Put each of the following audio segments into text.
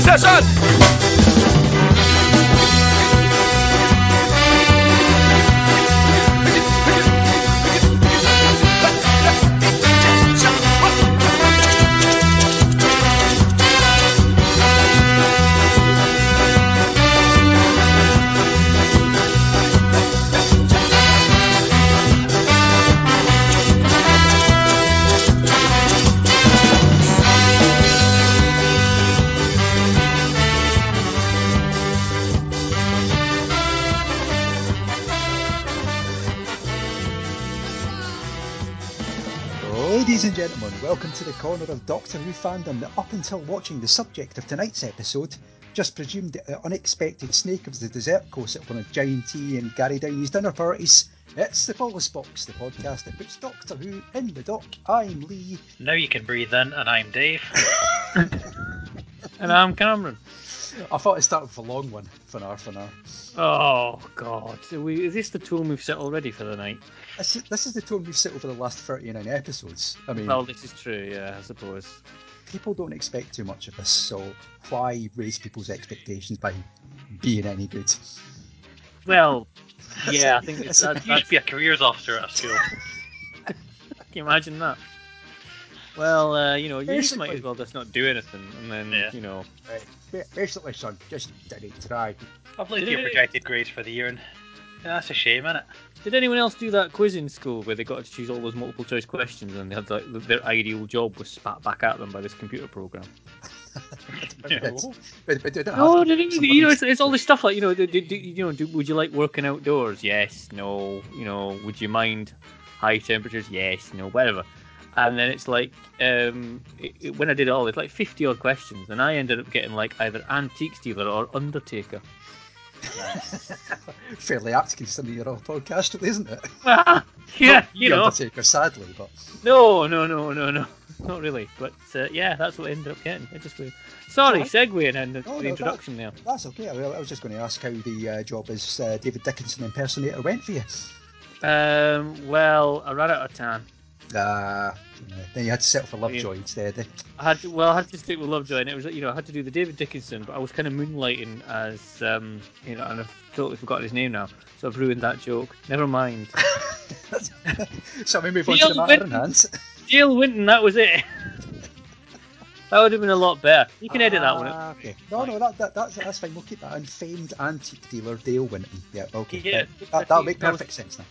session! Welcome to the corner of Doctor Who fandom that up until watching the subject of tonight's episode just presumed that the unexpected snake of the dessert course at one of JNT and Gary Downie's dinner parties. It's the Polis Box, the podcast that puts Doctor Who in the dock. I'm Lee. Now you can breathe in, and I'm Dave. And I'm Cameron. I thought I'd start with a long one for an hour for an hour. Oh God, we, is this the tone we've set already for the night? This is, this is the tone we've set over the last 39 episodes. I mean, Well, this is true. Yeah, I suppose. people don't expect too much of us, so why raise people's expectations by being any good? Well, yeah, I think it's, That's- that, You that's, should be a careers officer at a school. can you imagine that? Well, uh, you know, you just might as well just not do anything, and then Yeah. you know, Right. Basically, son, just didn't try. I've looked at your projected grades for the year, and yeah, that's a shame, isn't it? did anyone else do that quiz in school where they got to choose all those multiple choice questions and they had like their ideal job was spat back at them by this computer program? But, but don't No, to. you know, it's, it's all this stuff like you know, do, do, do- you know, do, would you like working outdoors? Yes, no. You know, would you mind high temperatures? Yes, no, whatever. And then it's like, um, it, it- when I did it all, it's like fifty odd questions, and I ended up getting like either antique dealer or Undertaker. Fairly apt considering you're on a podcast, isn't it? yeah, Not you The know, Undertaker, sadly, but no, no, no, no, no, not really. But uh, yeah, that's what I ended up getting. It just weird. Sorry, segueing and the, Oh, the no, introduction there. that's okay. I, I was just going to ask how the uh, job as uh, David Dickinson impersonator went for you. Um, well, I ran out of time. Then you had to settle for Lovejoy Yeah. instead. I had to, well, I had to stick with Lovejoy, and it was you know I had to do the David Dickinson, but I was kind of moonlighting as um, you know, and I've totally forgotten his name now, so I've ruined that joke. Never mind. so we move on to the matter in Winton. Dale Winton, that was it. That would have been a lot better. You can edit that one. out. Ah, Okay. No, no, that, that, that's, that's fine. We'll keep that in. Famed antique dealer Dale Winton. Yeah, okay. Yeah, that, that'll make perfect sense now.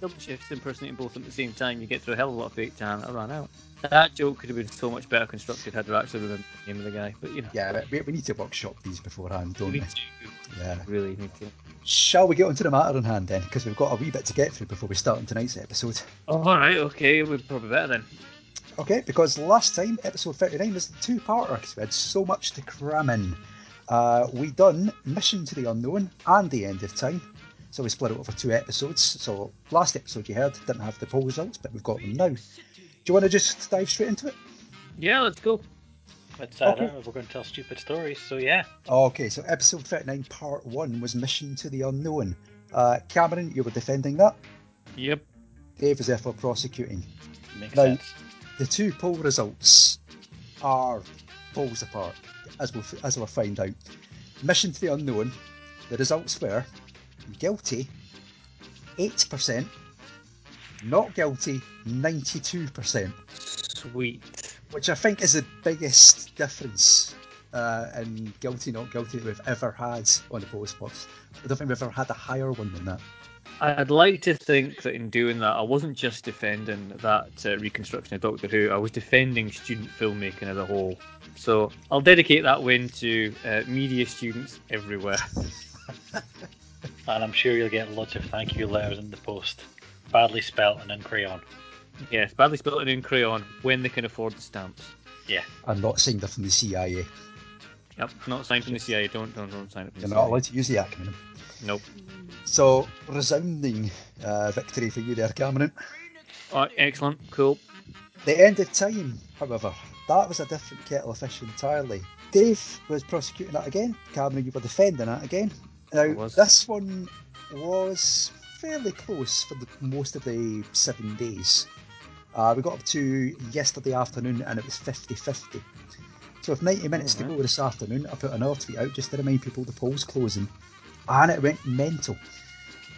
Double shifts impersonating both of them at the same time, you get through a hell of a lot of fake time. I ran out. That joke could have been so much better constructed had I actually remembered the name of the guy. But you know, Yeah, we, we need to workshop these beforehand, don't we we? Yeah. really need to. Shall we get on to the matter in hand then? Because we've got a wee bit to get through before we start on tonight's episode. Oh, all right, okay, we're probably better then. Okay, because last time, episode 39 was a two-parter because we had so much to cram in. Uh, we done Mission to the Unknown and The End of Time. So we split it over two episodes. So last episode you heard didn't have the poll results, but we've got them now. Do you want to just dive straight into it? Yeah, let's go. It's, uh, Okay. We're going to tell stupid stories, so yeah. Okay, so episode 39, part one was Mission to the Unknown. Uh, Cameron, you were defending that. Yep. Dave was therefore prosecuting. Makes Now- sense. The two poll results are poles apart, as we'll, as we'll find out. Mission to the Unknown, the results were guilty 8%, not guilty 92%, Sweet. which I think is the biggest difference uh, in guilty, not guilty that we've ever had on the Polis Box. I don't think we've ever had a higher one than that. I'd like to think that in doing that, I wasn't just defending that uh, reconstruction of Doctor Who, I was defending student filmmaking as a whole. So I'll dedicate that win to uh, media students everywhere. And I'm sure you'll get lots of thank you letters in the post. Badly spelt and in crayon. yes, badly spelt and in crayon when they can afford the stamps. I'm not saying they're from the CIA. Yep, not signed from the CIA. Don't don't don't sign it from You're the not allowed to use the acronym. Nope. So, resounding uh, victory for you there, Cameron. All right, excellent, cool. The end of time, however, that was a different kettle of fish entirely. Dave was prosecuting that again. Cameron, you were defending that again. Now, was. this one was fairly close for the, most of the seven days. Uh, we got up to yesterday afternoon and it was 50 50. So with 90 minutes to go this afternoon, I put another tweet out just to remind people the poll's closing. And it went mental.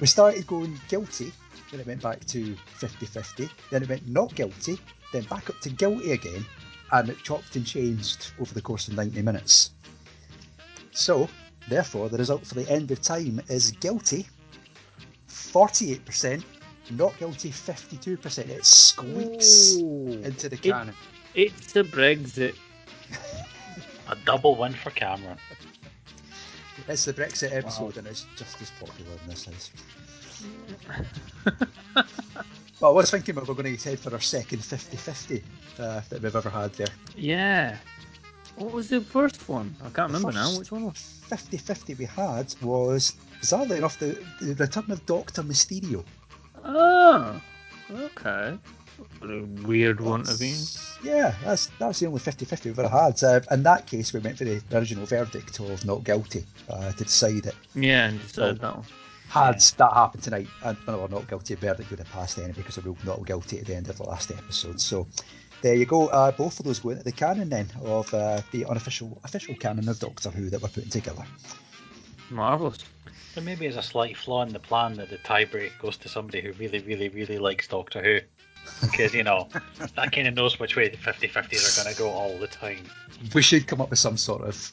We started going guilty, then it went back to 50 50, then it went not guilty, then back up to guilty again, and it chopped and changed over the course of 90 minutes. So, therefore, the result for the end of time is guilty 48%, not guilty 52%. It squeaks Ooh. into the It- canon. It's a Brexit. A double win for Cameron. It's the Brexit episode and it's just as popular in this house. well, I was thinking we were going to head for our second 50 50 uh, that we've ever had there. Yeah. What was the first one? I can't The remember now. Which one was? 50 50 we had was, bizarrely enough, the, the return of Doctor Mysterio. Oh, okay. What a weird one to be. Yeah, that's that's the only 50 50 we've ever had. Uh, in that case, we went for the original verdict of not guilty uh, to decide it. Yeah, and decided that one. Had that happened tonight, and no, not guilty verdict would have passed anyway because I ruled not guilty at the end of the last episode. So there you go. Uh, both of those go into the canon then of uh, the unofficial official canon of Doctor Who that we're putting together. Marvelous. There maybe is a slight flaw in the plan that the tiebreak goes to somebody who really, really, really likes Doctor Who. Because, you know, that kind of knows which way the 50 50s are going to go all the time. We should come up with some sort of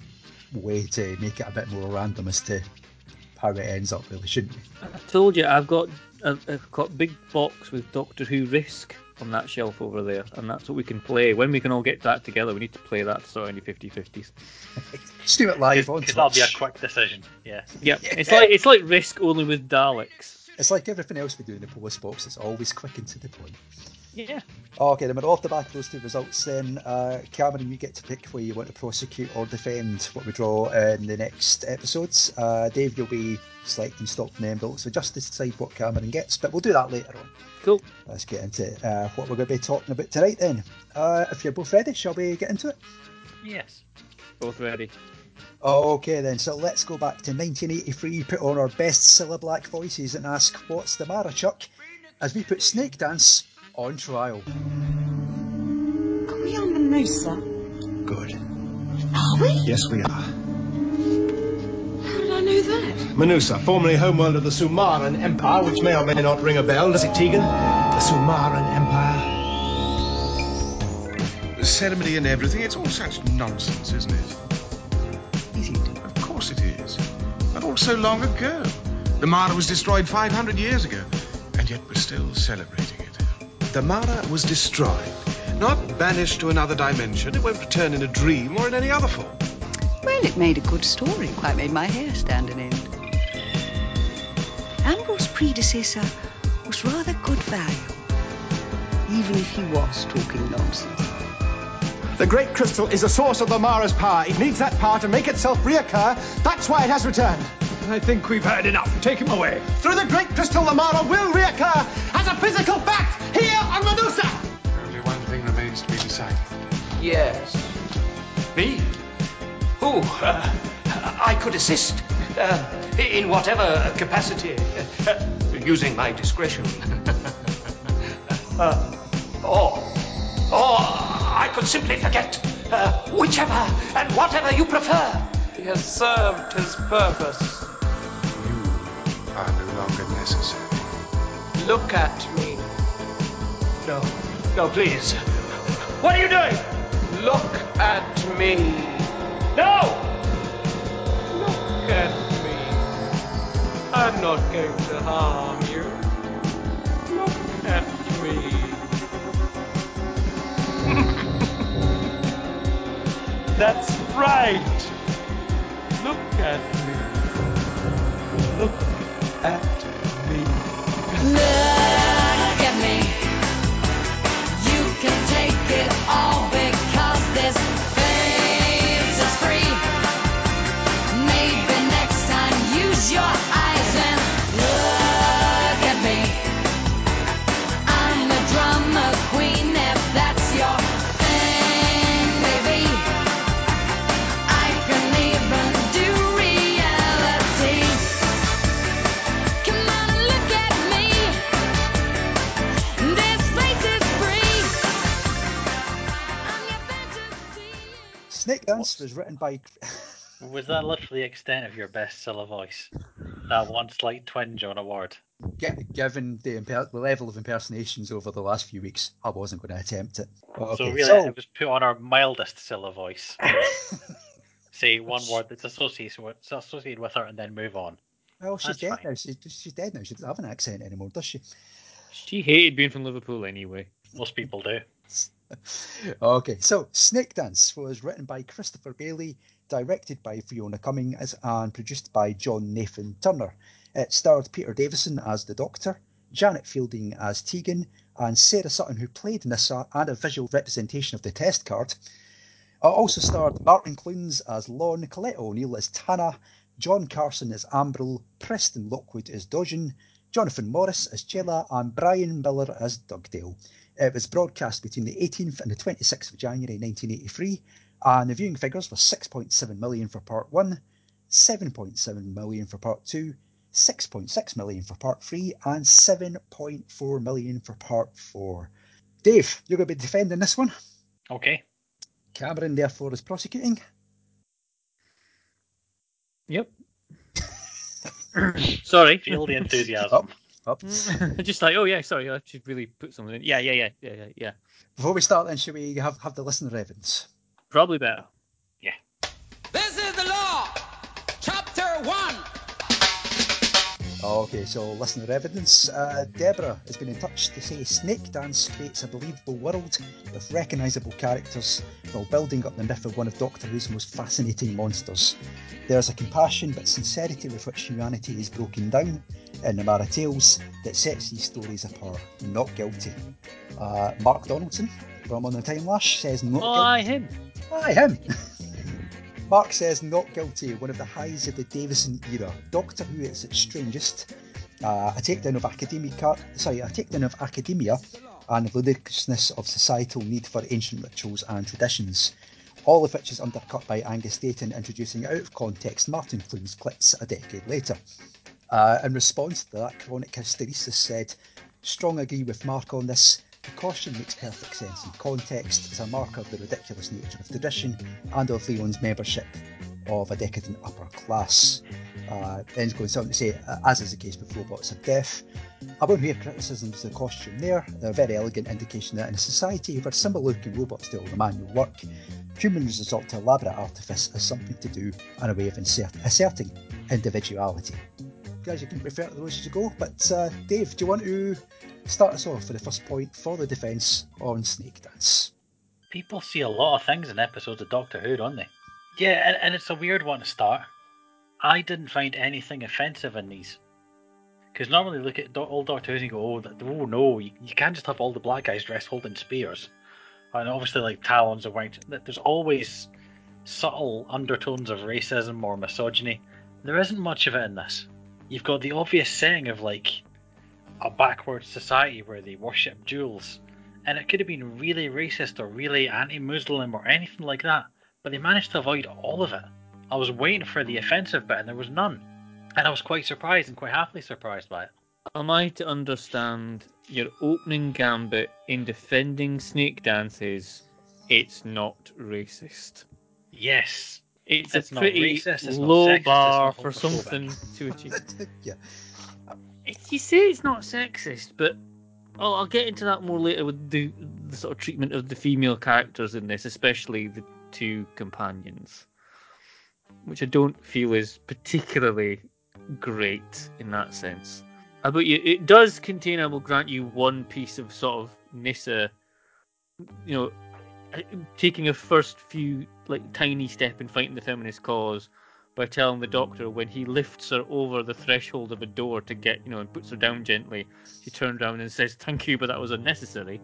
way to make it a bit more random as to how it ends up, really, shouldn't we? I told you I've got I've, I've got big box with Doctor Who Risk on that shelf over there, and that's what we can play. When we can all get that together, we need to play that to sort any 50-50s. Just do it live on Because that'll be a quick decision. Yeah. Yep, it's like it's like Risk only with Daleks. It's like everything else we do in the Polis Box, it's always quick and to the point. Yeah. Okay, then we're off the back of those two results. Then, uh, Cameron, you get to pick where you want to prosecute or defend what we draw in the next episodes. Uh, Dave, you'll be selecting stop and envelope, so just decide what Cameron gets, but we'll do that later on. Cool. Let's get into uh, what we're going to be talking about tonight. Then, uh, if you're both ready, shall we get into it? Yes. Both ready. Okay, then. So let's go back to 1983, put on our best Cilla Black voices, and ask what's the matter, Chuck, as we put Snake Dance on trial. Are we on Manussa? Good. Are we? Yes, we are. How did I know that? Manussa, formerly homeworld of the Sumaran Empire, which may or may not ring a bell, does it, Tegan? The Sumaran Empire. The ceremony and everything, it's all such nonsense, isn't it? Is it? Of course it is. And all so long ago. The Mara was destroyed 500 years ago, and yet we're still celebrating it. The Mara was destroyed, not banished to another dimension. It won't return in a dream or in any other form. Well, it made a good story. Quite made my hair stand on end. Ambril's predecessor was rather good value, even if he was talking nonsense. The Great Crystal is the source of the Mara's power. It needs that power to make itself reoccur. That's why it has returned. I think we've heard enough. Take him away. Through the Great Crystal, the Mara will reoccur as a physical fact here on Manussa. Only one thing remains to be decided. Yes. Me? Who? uh, I could assist uh, in whatever capacity, uh, using my discretion. uh, or, or I could simply forget, uh, whichever and whatever you prefer. He has served his purpose. You are no longer necessary. Look at me. No, no, please. What are you doing? Look at me. No! Look at me. I'm not going to harm you. Look at me. That's right. Look at me. Look at me. Snake Dance was written by. Was that literally the extent of your best Cilla voice? That one slight twinge on a word. Gi- Given the, imper- the level of impersonations over the last few weeks, I wasn't going to attempt it. Okay, so really, so- it was put on our mildest Cilla voice. Say one word that's associated with, associated with her, and then move on. well, she's that's dead fine. now. She's, she's dead now. She doesn't have an accent anymore, does she? She hated being from Liverpool anyway. Most people do. Okay, so Snake Dance was written by Christopher Bailey, directed by Fiona Cummings, and produced by John Nathan Turner. It starred Peter Davison as the Doctor, Janet Fielding as Tegan, and Sarah Sutton, who played Nyssa, and a visual representation of the test card. It also starred Martin Clunes as Lon, Colette O'Neill as Tanha, John Carson as Ambril, Preston Lockwood as Dojjen, Jonathan Morris as Chela, and Brian Miller as Dugdale. It was broadcast between the 18th and the 26th of January 1983, and the viewing figures were 6.7 million for part 1, 7.7 million for part 2, 6.6 million for part 3, and 7.4 million for part 4. Dave, you're going to be defending this one. Okay. Cameron, therefore, is prosecuting. Yep. Sorry. Feel the enthusiasm. Up. Just like, oh yeah, sorry, I should really put something in. Yeah, yeah, yeah, yeah, yeah, yeah. Before we start, then, should we have, have the listener evidence? Probably better. Okay, so listener evidence. Uh, Deborah has been in touch to say Snake Dance creates a believable world with recognisable characters while building up the myth of one of Doctor Who's most fascinating monsters. There's a compassion but sincerity with which humanity is broken down in the Mara Tales that sets these stories apart. Not guilty. Uh, Mark Donaldson from On the Time Lash says not Oh, guilty. aye, him. Aye, him. Mark says not guilty, one of the highs of the Davison era. Doctor Who at its strangest. Uh, a takedown of academia, sorry, a takedown of academia and the ludicrousness of societal need for ancient rituals and traditions. All of which is undercut by Angus Deayton introducing out of context Martin Clunes clips a decade later. Uh, in response to that, Chronic Hysteresis said, Strong agree with Mark on this. The caution makes perfect sense in context as a marker of the ridiculous nature of tradition and of Leon's membership of a decadent upper class. Uh, he's going on to say, uh, as is the case with robots of death, I won't hear criticisms of the costume there. They're a very elegant indication that in a society where simple looking robots do all the manual work, humans resort to elaborate artifice as something to do and a way of insert- asserting individuality. Guys, you can refer to those as you go, but uh, Dave, do you want to start us off for the first point for the defence on Snake Dance? People see a lot of things in episodes of Doctor Who, don't they? Yeah, and, and it's a weird one to start. I didn't find anything offensive in these. Because normally you look at do- old Doctor Who and go, oh, that, oh no, you, you can't just have all the black guys dressed holding spears. And obviously, like talons are white. There's always subtle undertones of racism or misogyny. There isn't much of it in this. You've got the obvious setting of like a backward society where they worship jewels, and it could have been really racist or really anti-Muslim or anything like that, but they managed to avoid all of it. I was waiting for the offensive bit, and there was none, and I was quite surprised and quite happily surprised by it. Am I to understand your opening gambit in defending snake dances? It's not racist. Yes, It's, It's a pretty not low sexist, bar for something to achieve. yeah. It's, you say it's not sexist, but I'll, I'll get into that more later with the, the sort of treatment of the female characters in this, especially the two companions, which I don't feel is particularly great in that sense. Uh, but you, it does contain, I will grant you, one piece of sort of Nyssa, you know, taking a first few like tiny step in fighting the feminist cause by telling the doctor when he lifts her over the threshold of a door to get, you know, and puts her down gently, she turns around and says, "Thank you, but that was unnecessary."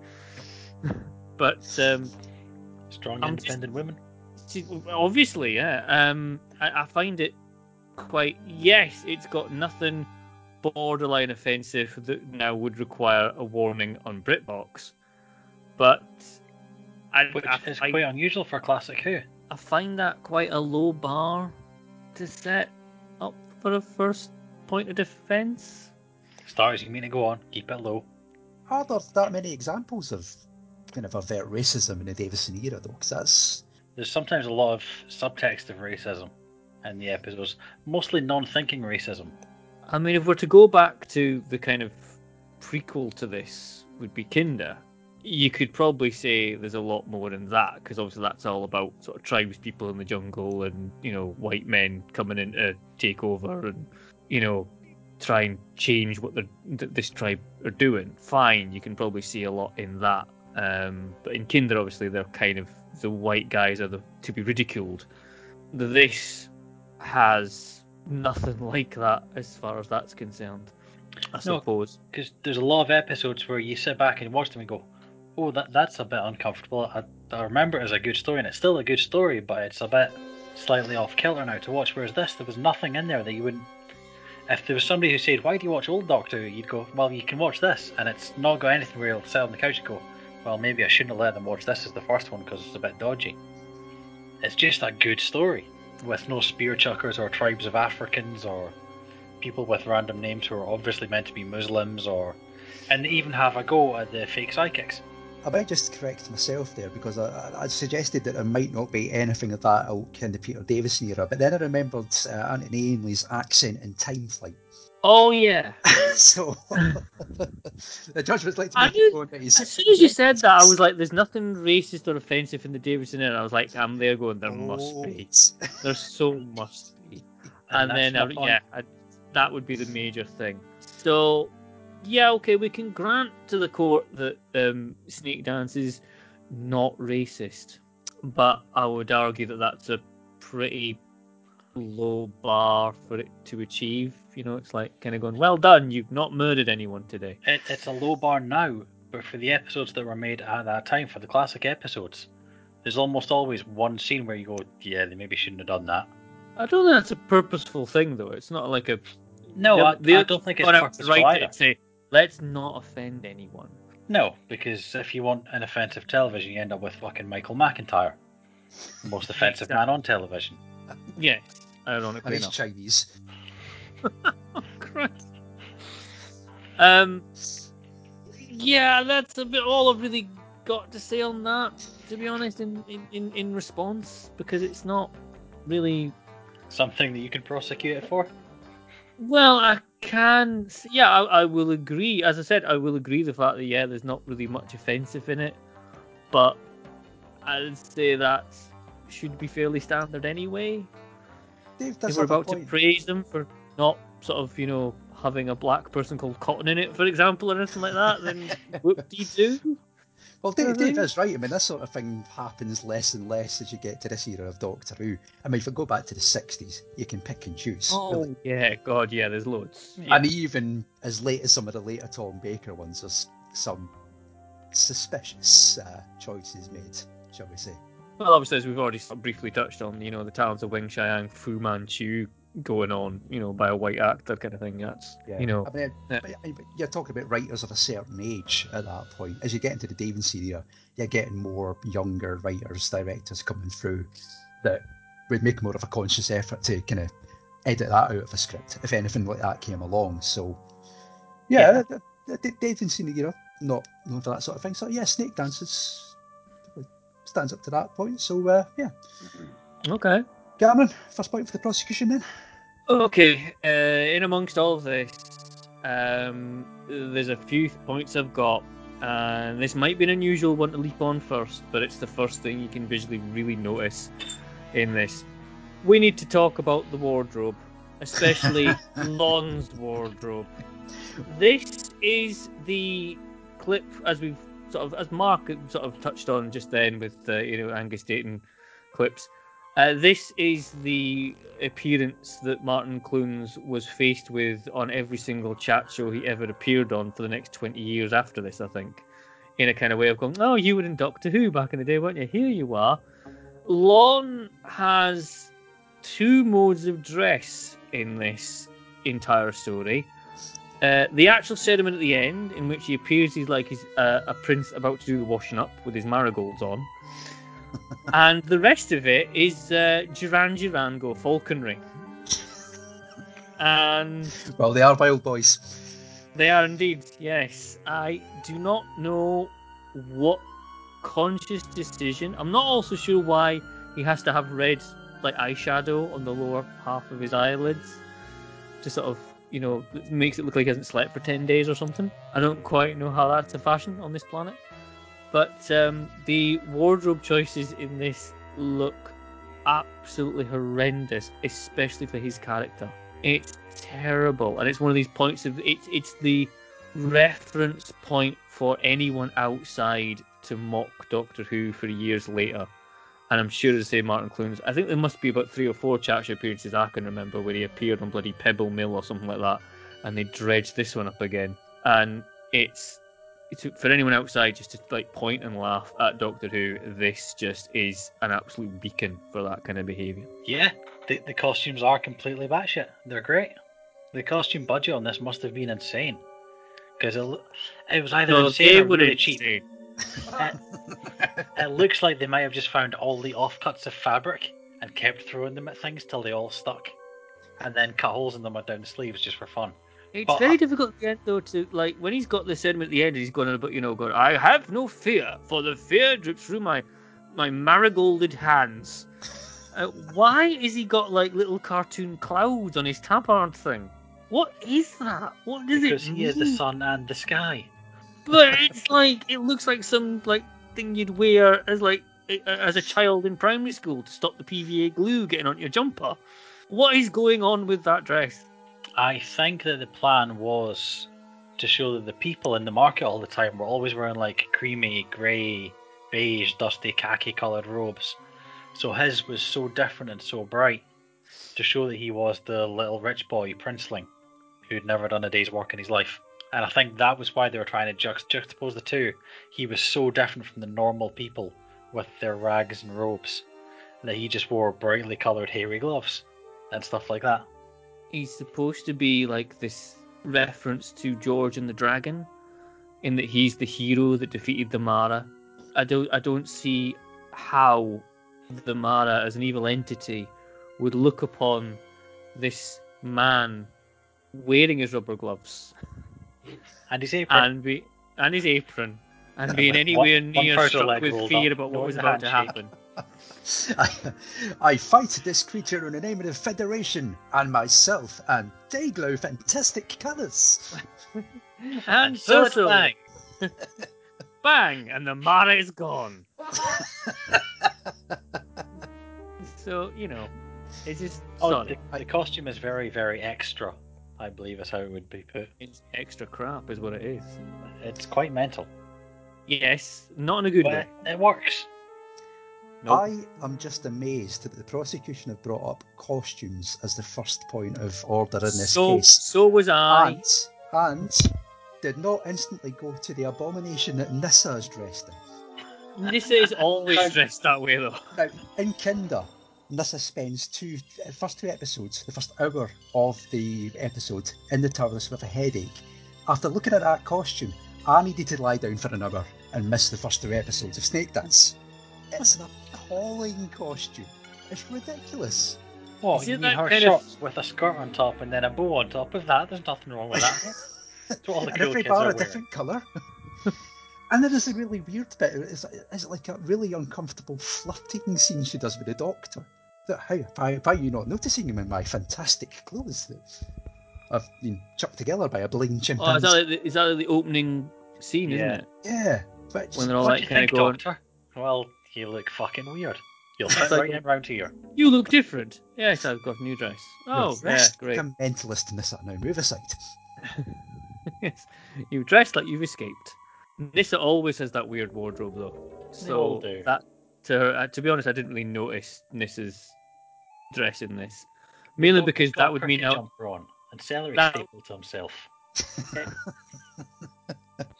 but um, strong, I'm just- independent women. she- obviously, yeah. Um, I, I find it quite. Yes, it's got nothing borderline offensive that now would require a warning on BritBox, but I, Which I, is I- quite unusual for classic Who. I find that quite a low bar to set up for a first point of defence. Stars, you mean to go on? Keep it low. Oh, Are there that many examples of kind of overt racism in the Davison era, though? Because that's there's sometimes a lot of subtext of racism in the episodes, mostly non-thinking racism. I mean, if we're to go back to the kind of prequel to this, would be Kinda. You could probably say there's a lot more in that because obviously that's all about sort of tribes people in the jungle and you know white men coming in to take over and you know try and change what this tribe are doing. Fine, you can probably see a lot in that. Um, but in Kinda, obviously, they're kind of the white guys are the, to be ridiculed. This has nothing like that as far as that's concerned. I No. suppose. Because there's a lot of episodes where you sit back and watch them and go, "Oh, that that's a bit uncomfortable." I, I remember it as a good story, and it's still a good story, but it's a bit slightly off kilter now to watch. Whereas this, there was nothing in there that you wouldn't. If there was somebody who said, "Why do you watch Old Doctor?" Who?" you'd go, "Well, you can watch this," and it's not got anything where you'll sit on the couch and go, "Well, maybe I shouldn't have let them watch this as the first one because it's a bit dodgy." It's just a good story with no spear chuckers or tribes of Africans or people with random names who are obviously meant to be Muslims or and they even have a go at the fake psychics. I might just correct myself there because I, I- suggested that there might not be anything of that ilk in the Peter Davison era, but then I remembered uh, Anthony Ainley's accent in Time Flight. Oh yeah. so the judgment's like to I make knew- its own days. As soon as you said that, I was like, "There's nothing racist or offensive in the Davison era." I was like, "I'm there going, there must be. There so must be." And, that's then, I, yeah, I, that would be the major thing. So, yeah, okay, we can grant to the court that um, Snake Dance is not racist, but I would argue that that's a pretty low bar for it to achieve. You know, it's like kind of going, "Well done, you've not murdered anyone today." It, it's a low bar now, but for the episodes that were made at that time, for the classic episodes, there's almost always one scene where you go, "Yeah, they maybe shouldn't have done that." I don't think that's a purposeful thing, though. It's not like a. No, I, I don't think it's gone out to purposeful it either. say, let's not offend anyone. No, because if you want an offensive television, you end up with fucking Michael McIntyre, the most offensive man on television. Yes, And ironically he's enough. Chinese. Christ. Um. Yeah, that's a bit all I've really got to say on that. To be honest, in in, in, in response, because it's not really. Something that you can prosecute it for. Well, I can. s- Yeah, I, I will agree. As I said, I will agree the fact that yeah, there's not really much offensive in it, but I'd say that should be fairly standard anyway. Dave if we're about to praise them for not sort of you know having a black person called Cotton in it, for example, or anything like that, then whoop de do. Well, Dave, Dave is right. I mean, this sort of thing happens less and less as you get to this era of Doctor Who. I mean, if we go back to the 60s, you can pick and choose. really. Oh yeah, God, yeah, there's loads. And even as late as some of the later Tom Baker ones, there's some suspicious uh, choices made, shall we say. Well, obviously, as we've already briefly touched on, you know, the Talons of Weng-Chiang, Fu Manchu going on, you know, by a white actor kind of thing. That's, you know, I mean, yeah. you're talking about writers of a certain age at that point. As you get into the Davison era, you're getting more younger writers, directors coming through that would make more of a conscious effort to kind of edit that out of a script if anything like that came along. So, yeah, the, the, the Davison era, not known for that sort of thing. So, yeah, Snake Dances stands up to that point. So, uh, yeah. okay. Cameron, first point for the prosecution then. Okay, uh, in amongst all of this, um, there's a few points I've got, and this might be an unusual one to leap on first, but it's the first thing you can visually really notice in this. We need to talk about the wardrobe, especially Lon's wardrobe. This is the clip, as we've sort of, as Mark sort of touched on just then with uh, you know Angus Deayton clips. Uh, this is the appearance that Martin Clunes was faced with on every single chat show he ever appeared on for the next 20 years after this, I think. In a kind of way of going, oh, you were in Doctor Who back in the day, weren't you? Here you are. Lon has two modes of dress in this entire story. Uh, the actual ceremony at the end, in which he appears he's like he's uh, a prince about to do the washing up with his marigolds on and the rest of it is uh, Duran Duran go falconry. And Well, they are wild boys. they are indeed, yes. I do not know what conscious decision. I'm not also sure why he has to have red like eyeshadow on the lower half of his eyelids to sort of you know makes it look like he hasn't slept for ten days or something. I don't quite know how that's a fashion on this planet, but um, the wardrobe choices in this look absolutely horrendous, especially for his character. It's terrible, and it's one of these points of it's it's the reference point for anyone outside to mock Doctor Who for years later. And I'm sure to say Martin Clunes. I think there must be about three or four chat show appearances I can remember where he appeared on bloody Pebble Mill or something like that, and they dredged this one up again. And it's it's for anyone outside just to like point and laugh at Doctor Who. This just is an absolute beacon for that kind of behaviour. Yeah, the, the costumes are completely batshit. They're great. The costume budget on this must have been insane. Because it, it was either No, insane or really cheap. It, it looks like they might have just found all the offcuts of fabric and kept throwing them at things till they all stuck. And then cut holes in them down the sleeves just for fun. It's But very I- difficult at the end though to like when he's got the sentiment at the end. He's going on about you know going I have no fear for the fear drips through my my marigolded hands. Uh, why is he got like little cartoon clouds on his tabard thing? What is that? What does Because it he is the sun and the sky. But it's like it looks like some like thing you'd wear as like as a child in primary school to stop the PVA glue getting on your jumper. What is going on with that dress? I think that the plan was to show that the people in the market all the time were always wearing like creamy, grey, beige, dusty, khaki coloured robes. So his was so different and so bright to show that he was the little rich boy princeling who'd never done a day's work in his life. And I think that was why they were trying to juxt- juxtapose the two. He was so different from the normal people with their rags and robes that he just wore brightly coloured hairy gloves and stuff like that. He's supposed to be like this reference to George and the Dragon, in that he's the hero that defeated the Mara. I don't I don't see how the Mara as an evil entity would look upon this man wearing his rubber gloves And his apron. and be and his apron and being anywhere one- one near trouser struck with fear about what was one about to happen. I, I fight this creature in the name of the Federation and myself, and they glow fantastic colours. And so it's bang. bang, and the Mara is gone. so you know, it's just Oh, sorry. the, the costume is very, very extra. I believe is how it would be put. It's extra crap, is what it is. It's quite mental, Yes, not in a good but way. it works. Nope. I am just amazed that the prosecution have brought up costumes as the first point of order in this so, case. so was I. And, and did not instantly go to the abomination that Nyssa is dressed in. Nyssa is always dressed that way, though. Now, in Kinda, Nyssa spends two first two episodes, the first hour of the episode, in the TARDIS with a headache. After looking at that costume, I needed to lie down for an hour and miss the first two episodes of Snake Dance. It's an appalling costume. It's ridiculous. What, Is you it mean that her kind of- with a skirt on top and then a bow on top of that? There's nothing wrong with that. That's what all the and cool every kids bar are a wearing. different colour. and then there's a really weird bit. It's, it's like a really uncomfortable flirting scene she does with the doctor. That how why, why are you not noticing him in my fantastic clothes that I've been chucked together by a blind Oh, is chimpanzee? that, like the, is that like the opening scene, isn't it? Yeah, but When they're all like kind of think, going, Doctor? Well, you look fucking weird. You'll It's fit right in round here. "You look different." Yes, I've got a new dress. Oh, yeah, rest great. like a mentalist in this now. Move aside. yes, you've dressed like you've escaped. Nyssa always has that weird wardrobe, though. So all do. that to her, uh, to be honest, I didn't really notice Nyssa's dress in this, mainly Doctor's because that would mean out. jumper on and celery That- stapled to himself.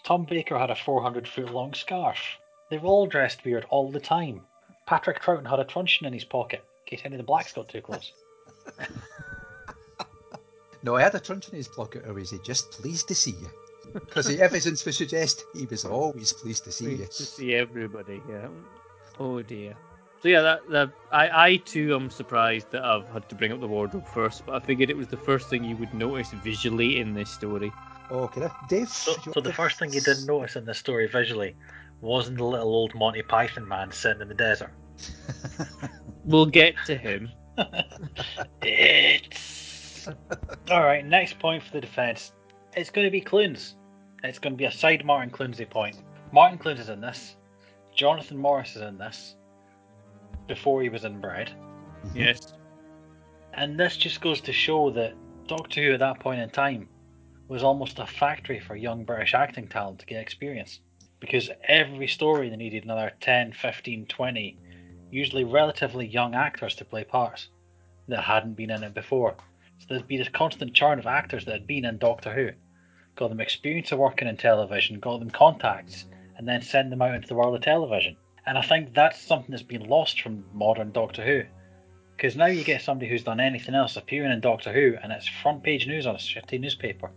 Tom Baker had a 400 foot long scarf. They were all dressed weird all the time. Patrick Troughton had a truncheon in his pocket in case any of the blacks got too close. No, I had a truncheon in his pocket, or was he just pleased to see you? Because the evidence would suggest he was always pleased to see you. To see everybody. Yeah. Oh dear. So yeah, that, that I I too am surprised that I've had to bring up the wardrobe first, but I figured it was the first thing you would notice visually in this story. Okay, Dave. So, so the first thing you didn't notice in this story visually wasn't the little old Monty Python man sitting in the desert. We'll get to him. It's all right. Next point for the defense. It's going to be Clunes. It's going to be a side Martin Clunesy point. Martin Clunes is in this. Jonathan Morris is in this. Before he was in Bread. Mm-hmm. Yes. and this just goes to show that Doctor Who at that point in time was almost a factory for young British acting talent to get experience. Because every story they needed another 10, 15, 20, usually relatively young actors to play parts that hadn't been in it before. So there'd be this constant churn of actors that had been in Doctor Who, got them experience of working in television, got them contacts, and then send them out into the world of television. And I think that's something that's been lost from modern Doctor Who. Because now you get somebody who's done anything else appearing in Doctor Who, and it's front page news on a shitty newspaper.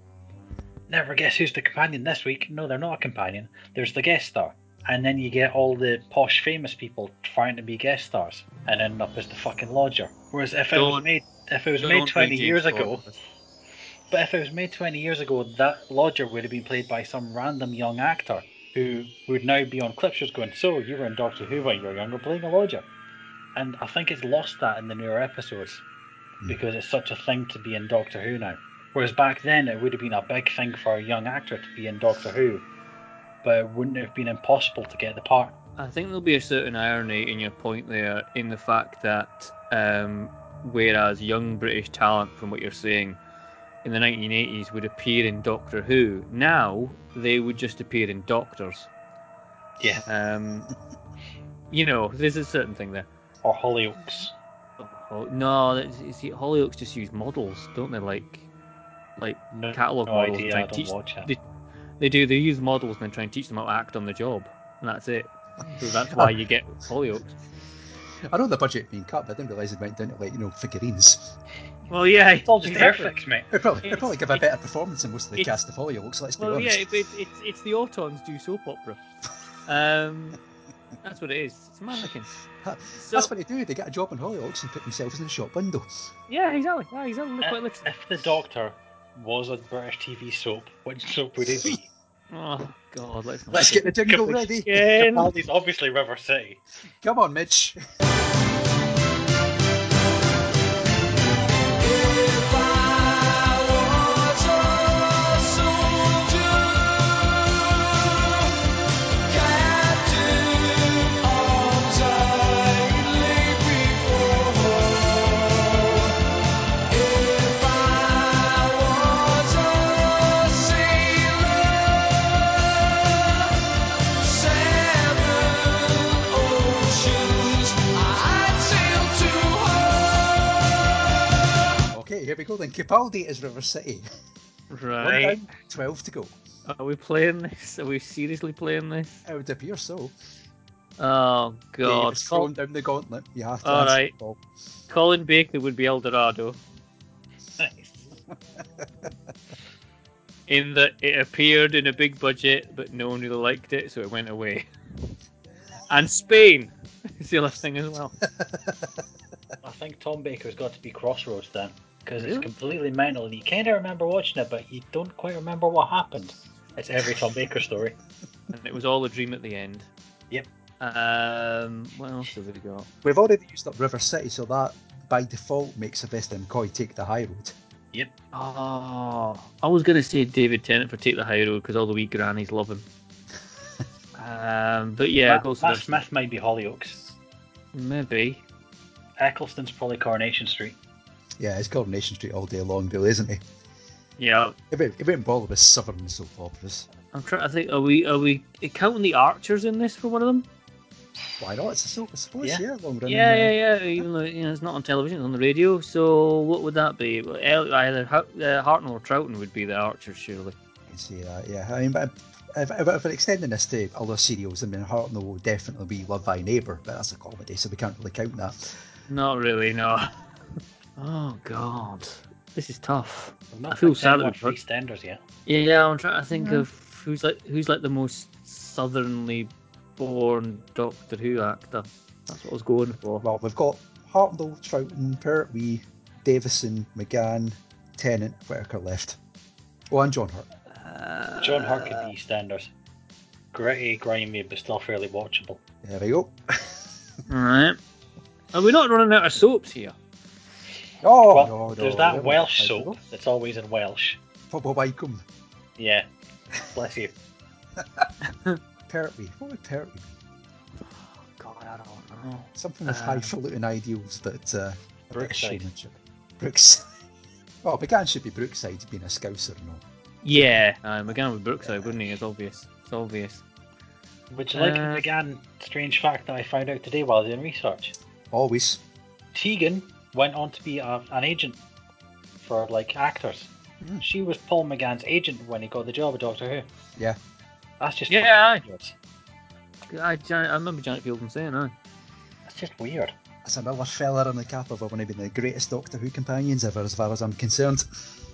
Never guess who's the companion this week. No, they're not a companion. There's the guest star. And then you get all the posh famous people trying to be guest stars and end up as the fucking lodger. Whereas if it was made if it was made twenty years ago but if it was made 20 years ago, that lodger would have been played by some random young actor who would now be on clip shows going, So, you were in Doctor Who when you were younger playing a lodger. And I think it's lost that in the newer episodes hmm. because it's such a thing to be in Doctor Who now. Whereas back then, it would have been a big thing for a young actor to be in Doctor Who, but it wouldn't have been impossible to get the part. I think there'll be a certain irony in your point there, in the fact that um, whereas young British talent, from what you're saying, in the 1980s would appear in Doctor Who, now they would just appear in Doctors. Yeah. Um, you know, there's a certain thing there. Or Hollyoaks. Oh, no, see, Hollyoaks just use models, don't they? Like, like No, catalog no models. and try and teach, watch it. They, they do. They use models and then try and teach them how to act on the job, and that's it. So that's why you get Hollyoaks. I know the budget being cut, but I didn't realise it went down to like you know figurines. Well, yeah, It's all just exactly. Airfix, mate. They probably, they It's- probably give a better performance than most of the cast of Hollyoaks. Let's be Well, yeah, honest. it, it, it's it's the Autons do soap opera. Um, that's what it is. It's mannequins. That- So, That's what they do. They get a job in Hollyoaks and put themselves in the shop window. yeah, exactly. Yeah, exactly. Quite literally. If the Doctor was a British TV soap, which soap would it be? Oh God, let's not. Let's get the jingle ready. again. Capaldi's obviously River City. Come on, Mitch. we go then. Capaldi is River City. One Right. down, twelve to go. Are we playing this? Are we seriously playing this? It would appear so. Oh God. it's Col- thrown down the gauntlet. You have to. All answer right. Colin Baker would be El Dorado. Nice. In that it appeared in a big budget, but no one really liked it, so it went away. And Spain is the other thing as well. I think Tom Baker's got to be Crossroads then, because Really? it's completely mental, and you kind of remember watching it, but you don't quite remember what happened. It's every Tom Baker story. And it was all a dream at the end. Yep. Um, what else have we got? We've already used up River City, so that by default makes the Sylvester McCoy take the high road. Yep. Oh, I was gonna say David Tennant for Take the High Road because all the wee grannies love him. um, but yeah, Matt, goes Matt Smith might be Hollyoaks. maybe. Eccleston's probably Coronation Street. Yeah, it's Coronation Street all day long, Bill, isn't he? Yeah, It won't, it bother with southern soap operas. I'm trying to think. Are we are we counting the Archers in this for one of them? Why not? It's a soap, I suppose. Yeah. Yeah, long running. Yeah, uh, yeah, yeah. Even though you know it's not on television, it's on the radio. So what would that be? Well, Either uh, Hartnell or Troughton would be the Archers, surely. I can see that. Yeah, I mean, but if, if, if we're extending this to other serials, I mean, Hartnell will definitely be Love Thy Neighbour, but that's a comedy, so we can't really count that. Not really, no. oh God, this is tough. We've not I feel picked sad any that we've heard- EastEnders yet. Yeah, I'm trying to think of who's like who's like the most southernly born Doctor Who actor. That's what I was going for. Well, we've got Hartnell, Troughton, Pertwee, Davison, McGann, Tennant, Whittaker left. Oh, and John Hurt. Uh, John Hurt could be EastEnders. Gritty, grimy, but still fairly watchable. There we go. Alright. Are we not running out of soaps here? Oh, well, no, no, there's that haven't Welsh got time to soap go. that's always in Welsh. Pobol y Cwm. Yeah. Bless you. Pertwee. What would Pertwee be? God, I don't know. Something with Uh, highfalutin ideals that uh, a bit of Brookside. Brookside. Well, McGann should be Brookside, being a scouser no? Yeah, uh, McGann with Brookside, wouldn't he? It's obvious. It's obvious. Would you like Uh, the McGann strange fact that I found out today while doing research? Always. Tegan went on to be a, an agent for like actors. Hmm. She was Paul McGann's agent when he got the job at Doctor Who. Yeah. That's just Yeah, aye. fucking weird. I, I remember Janet Fielding saying that. That's just weird. That's another fella on the cap of one of the greatest Doctor Who companions ever, as far as I'm concerned.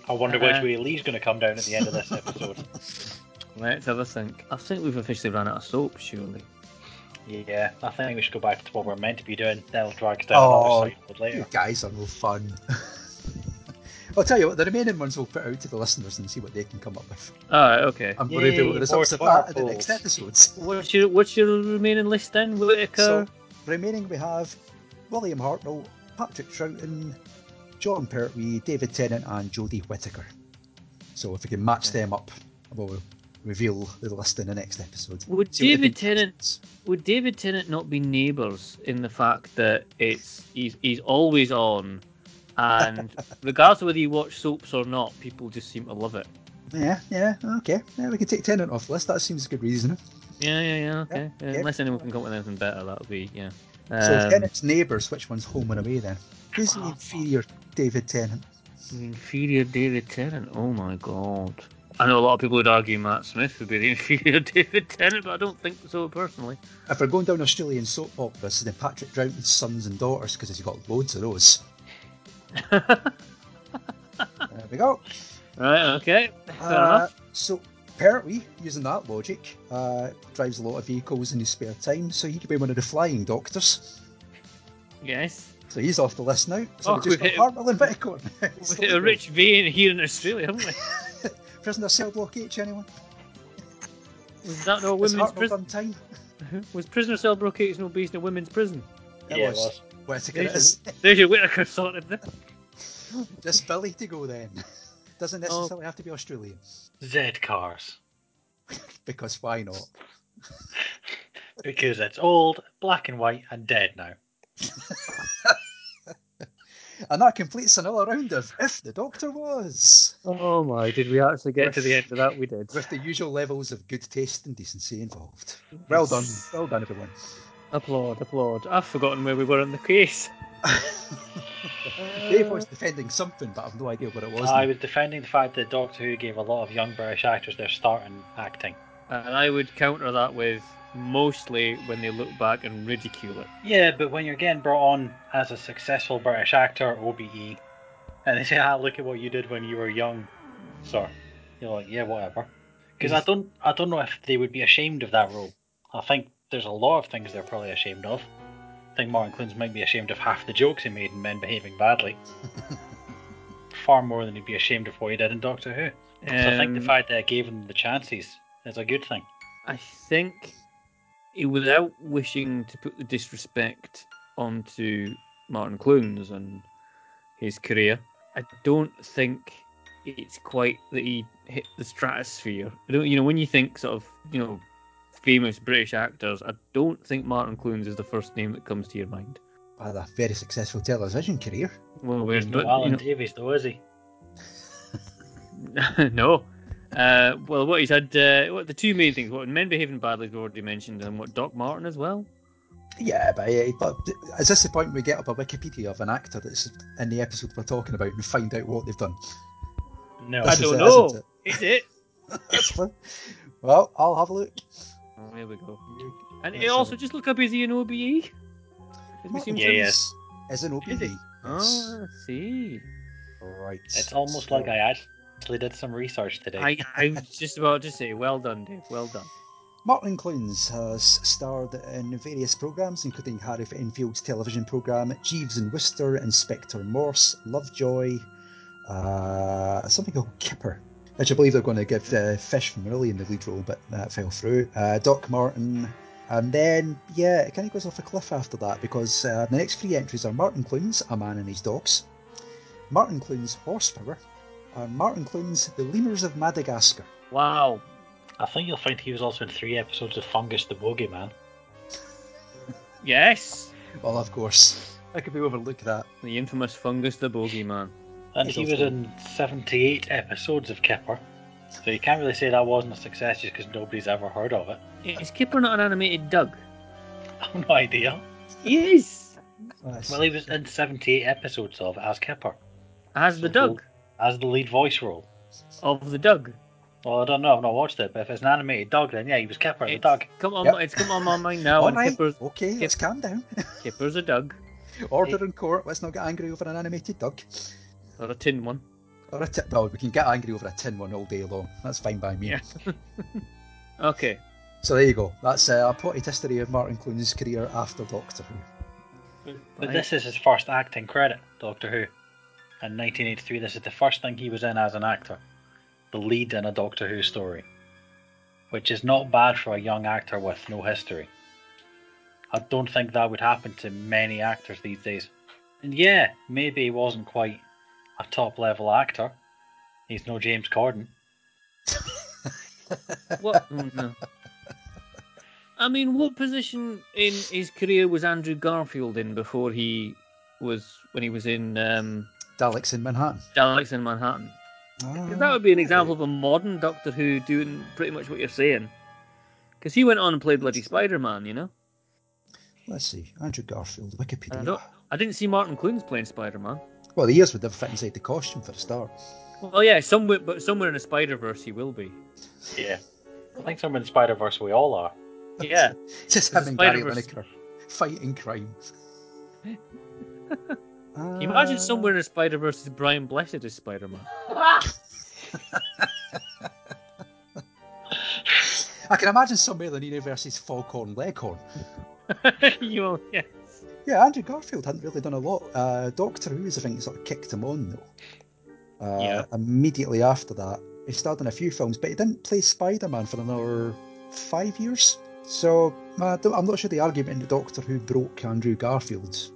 I wonder Uh-huh. which way Lee's going to come down at the end of this episode. Let's have a think. I think we've officially run out of soap, surely. Yeah, I think we should go back to what we're meant to be doing. That'll drag us down Oh, another later. You guys are no fun. I'll tell you what, the remaining ones we'll put out to the listeners and see what they can come up with. Alright, okay. I'm going to reveal Yay, the results of that in the next episodes. What's your what's your remaining list then? Whittaker. So, remaining we have William Hartnell, Patrick Troughton, Jon Pertwee, David Tennant, and Jodie Whittaker. So, if we can match them up, we'll reveal the list in the next episode. Would See David. Tennant would David Tennant not be neighbours in the fact that it's he's he's always on, and regardless of whether you watch soaps or not, people just seem to love it. Yeah, yeah, okay. Yeah, we can take Tennant off the list. That seems a good reason. Yeah, yeah, yeah. Okay. Yeah, Yeah. Unless anyone can come up with anything better, that'll be yeah. So, Um, Tennant's neighbours, which one's home and away then? Who's the inferior David Tennant? The inferior David Tennant. Oh my god. I know a lot of people would argue Matt Smith would be the inferior David Tennant, but I don't think so personally. If we're going down Australian soap operas, then Patrick Troughton's sons and daughters, because he's got loads of those. There we go. Right. Okay. Uh, so apparently, using that logic, uh, drives a lot of vehicles in his spare time, so he could be one of the flying doctors. Yes. So he's off the list now. So Oh, we just got Hartnell and. We've hit a rich vein here in Australia, haven't we? Prisoner cell block H, anyone? Was that no women's prison? time? Was prisoner cell blockade no based in a women's prison? It Yeah, it was. was. Whittaker There's is. your, there's your Whittaker sorted there. Just Billy to go then. Doesn't Oh. necessarily have to be Australian. Z cars. Because why not? Because it's old, black and white, and dead now. And that completes another round of If the Doctor Was. Oh my! Did we actually get to the end of that? We did. With the usual levels of good taste and decency involved. Well done. Well done, everyone. Applaud, applaud. I've forgotten where we were in the case. Dave was defending something, but I've no idea what it was. I was defending the fact that Doctor Who gave a lot of young British actors their start in acting. And I would counter that with mostly when they look back and ridicule it. Yeah, but when you're getting brought on as a successful British actor, OBE, and they say, "Ah, look at what you did when you were young," sir, you're like, "Yeah, whatever." Because I don't, I don't know if they would be ashamed of that role. I think there's a lot of things they're probably ashamed of. I think Martin Clunes might be ashamed of half the jokes he made in Men Behaving Badly. Far more than he'd be ashamed of what he did in Doctor Who. so I think the Um, fact that it gave him the chances is a good thing. I think, without wishing to put the disrespect onto Martin Clunes and his career, I don't think it's quite that he hit the stratosphere. I don't, you know, when you think sort of, you know, famous British actors, I don't think Martin Clunes is the first name that comes to your mind. Had a very successful television career. Well, we're He's no but, Alan you Davies, though, is he? no. Uh, well, what he's had, uh, what the two main things, what Men Behaving Badly, we've already mentioned, and what Doc Martin as well. Yeah, but, uh, but is this the point we get up a Wikipedia of an actor that's in the episode we're talking about and find out what they've done? No. This I don't it, know. isn't Is it? it? well, I'll have a look. Oh, here we go. And it also just look up is he an OBE? Did we Yeah, to- yes. Is an Is he? OBE. Oh, I see. Right. It's almost like I actually did some research today. I, I was just about to say, well done, Dave. Well done. Martin Clunes has starred in various programmes, including Harry Enfield's television programme, Jeeves and Wooster, Inspector Morse, Lovejoy, uh, something called Kipper, which I believe they're going to give uh, Fish from Marillion in the lead role, but that fell through. Uh, Doc Martin, And then, yeah, it kind of goes off a cliff after that because uh, the next three entries are Martin Clunes, A Man and His Dogs, Martin Clunes, Horsepower, and Martin Clunes, The Lemurs of Madagascar. Wow. I think you'll find he was also in three episodes of Fungus the Bogeyman. Yes. Well, of course. I could we overlook that? The infamous Fungus the Bogeyman. And He's he was also- in 78 episodes of Kipper. So you can't really say that wasn't a success just because nobody's ever heard of it. Is Kipper not an animated Doug? I've no idea. Yes. That's- Well, he was in 78 episodes of as Kipper, As the Doug as the lead voice role. of the dog. Well, I don't know, I've not watched it, but if it's an animated dog, then yeah, he was Kipper, the It's dog. come on, Yep. it's come on my mind now. All and right, Kipper's, okay, let's calm down. Kipper's a dog. Order in court. Let's not get angry over an animated dog. or a tin one. Or a tin. Well, we can get angry over a tin one all day long. That's fine by me. Yeah. Okay. So there you go. That's uh, a potted history of Martin Clunes' career after Doctor Who. But Right. this is his first acting credit, Doctor Who. In 1983, this is the first thing he was in as an actor. The lead in a Doctor Who story. Which is not bad for a young actor with no history. I don't think that would happen to many actors these days. And yeah, maybe he wasn't quite a top level actor. He's no James Corden. What? oh, no. I mean, what position in his career was Andrew Garfield in before he was when he was in um, Daleks in Manhattan. Daleks in Manhattan? 'Cause that would be an example of a modern Doctor Who doing pretty much what you're saying. Because he went on and played bloody Spider-Man, you know. Let's see. Andrew Garfield, I Wikipedia. don't. I didn't see Martin Clunes playing Spider-Man. Well, the ears would never fit inside the costume for a start. Well, yeah, somewhere, but somewhere in the Spider Verse he will be. Yeah. I think somewhere in Spider Verse we all are. Yeah, Just The him and Gary Spider-Verse. Lineker fighting crime. Can you imagine somewhere in the Spider Verse is Brian Blessed as Spider Man. I can imagine somewhere in the universe is Foghorn Leghorn. you know, yes. Yeah, Andrew Garfield hadn't really done a lot. Uh, Doctor Who is the thing that sort of kicked him on, though. Uh, Yeah. Immediately after that, he starred in a few films, but he didn't play Spider Man for another five years. So uh, I'm not sure the argument in Doctor Who broke Andrew Garfield.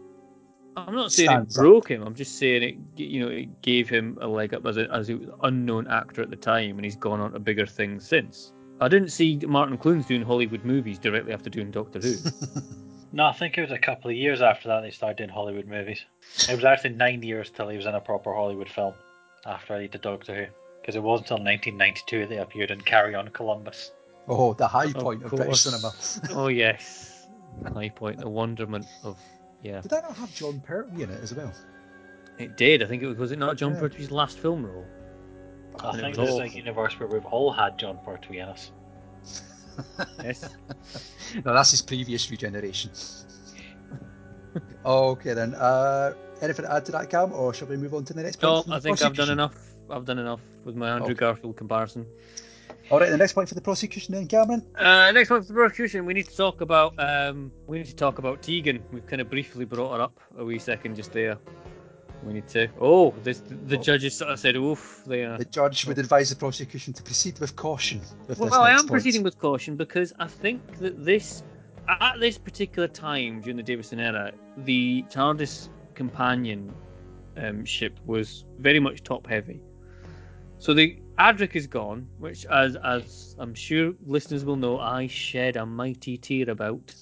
I'm not saying it Stands up. broke him. I'm just saying it. You know, it gave him a leg up as a as an unknown actor at the time, and he's gone on to bigger things since. I didn't see Martin Clunes doing Hollywood movies directly after doing Doctor Who. No, I think it was a couple of years after that they started doing Hollywood movies. It was actually nine years till he was in a proper Hollywood film after he did Doctor Who. Because it wasn't until 1992 they appeared in Carry On Columbus. Oh, the high point of, British cinema. oh yes, high point, the wonderment of yeah. Did that not have Jon Pertwee in it as well? It did. I think it was. Was it not Jon Yeah. Pertwee's last film role? I And think was this is a universe where we've all had Jon Pertwee in us. Yes. no, that's his previous regeneration. okay then. Uh, anything to add to that, Cam, or shall we move on to the next point? No, I think I've done enough. I've done enough with my Andrew Okay. Garfield comparison. All right, the next point for the prosecution then, Cameron. Uh, next point for the prosecution, we need to talk about um, we need to talk about Tegan. We've kind of briefly brought her up a wee second just there. We need to. Oh, this, the Oh. judges sort of said, "Oof." They are. The judge would advise the prosecution to proceed with caution. With Well, I am point. proceeding with caution because I think that this, at this particular time during the Davison era, the TARDIS companion um, ship was very much top heavy. So the Adric is gone, which, as as I'm sure listeners will know, I shed a mighty tear about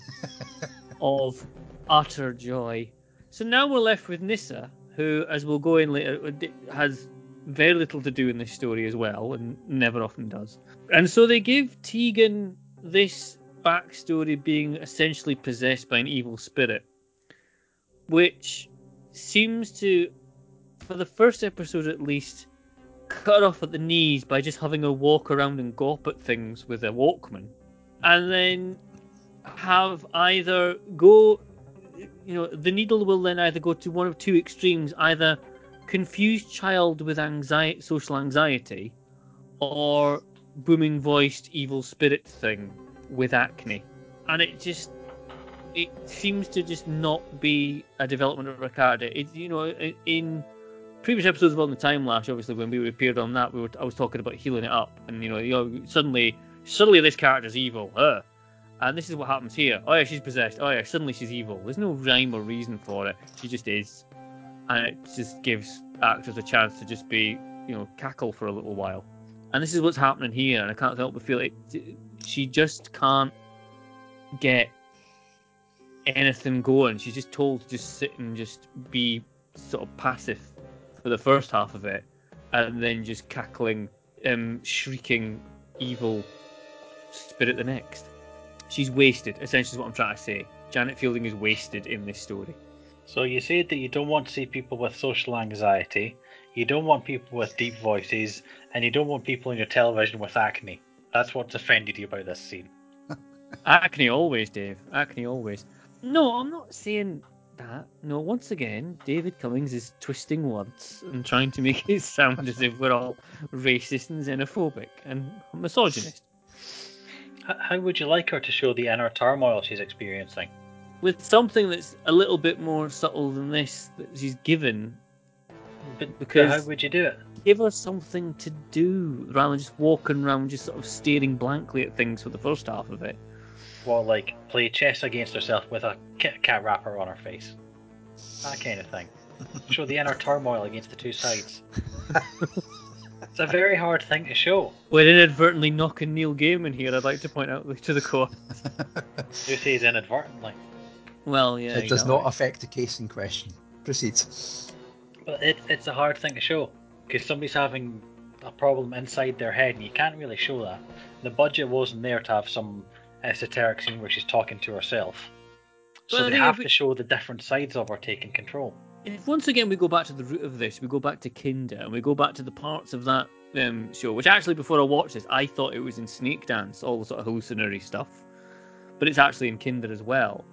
of utter joy. So now we're left with Nyssa, who, as we'll go in later, has very little to do in this story as well, and never often does. And so they give Tegan this backstory being essentially possessed by an evil spirit, which seems to, for the first episode at least, cut off at the knees by just having her walk around and gawp at things with a Walkman, and then have either go, you know, the needle will then either go to one of two extremes, either confused child with anxiety, social anxiety, or booming voiced evil spirit thing with acne, and it just it seems to just not be a development of a character. It you know in previous episodes of On the Time Lash, obviously when we appeared on that, we were I was talking about healing it up, and you know you know suddenly suddenly this character's evil, uh, And this is what happens here. Oh yeah, she's possessed. Oh yeah, suddenly she's evil. There's no rhyme or reason for it. She just is, and it just gives actors a chance to just be, you know, cackle for a little while. And this is what's happening here. And I can't help but feel it. She just can't get anything going. She's just told to just sit and just be sort of passive for the first half of it, and then just cackling, um, shrieking, evil spirit the next. She's wasted. Essentially, is what I'm trying to say. Janet Fielding is wasted in this story. So you said that you don't want to see people with social anxiety, you don't want people with deep voices, and you don't want people on your television with acne. That's what's offended you about this scene. Acne always, Dave. Acne always. No, I'm not saying that. No, once again, David Cummings is twisting words and trying to make it sound as if we're all racist and xenophobic and misogynist. How would you like her to show the inner turmoil she's experiencing? With something that's a little bit more subtle than this that she's given, But, Because- but how would you do it? give her something to do rather than just walking around just sort of staring blankly at things for the first half of it. Well, like play chess against herself with a Kit Kat wrapper on her face. That kind of thing. Show the inner turmoil against the two sides. it's a very hard thing to show. We're inadvertently knocking Neil Gaiman here, I'd like to point out to the core. Who says inadvertently? Well, yeah. it does exactly. not affect the case in question. Proceed. But it, it's a hard thing to show because somebody's having a problem inside their head, and you can't really show that. The budget wasn't there to have some esoteric scene where she's talking to herself. So Well, they have we- to show the different sides of her taking control. If once again we go back to the root of this, we go back to Kinda, and we go back to the parts of that um, show, which actually before I watched this, I thought it was in Snakedance, all the sort of hallucinatory stuff, but it's actually in Kinda as well.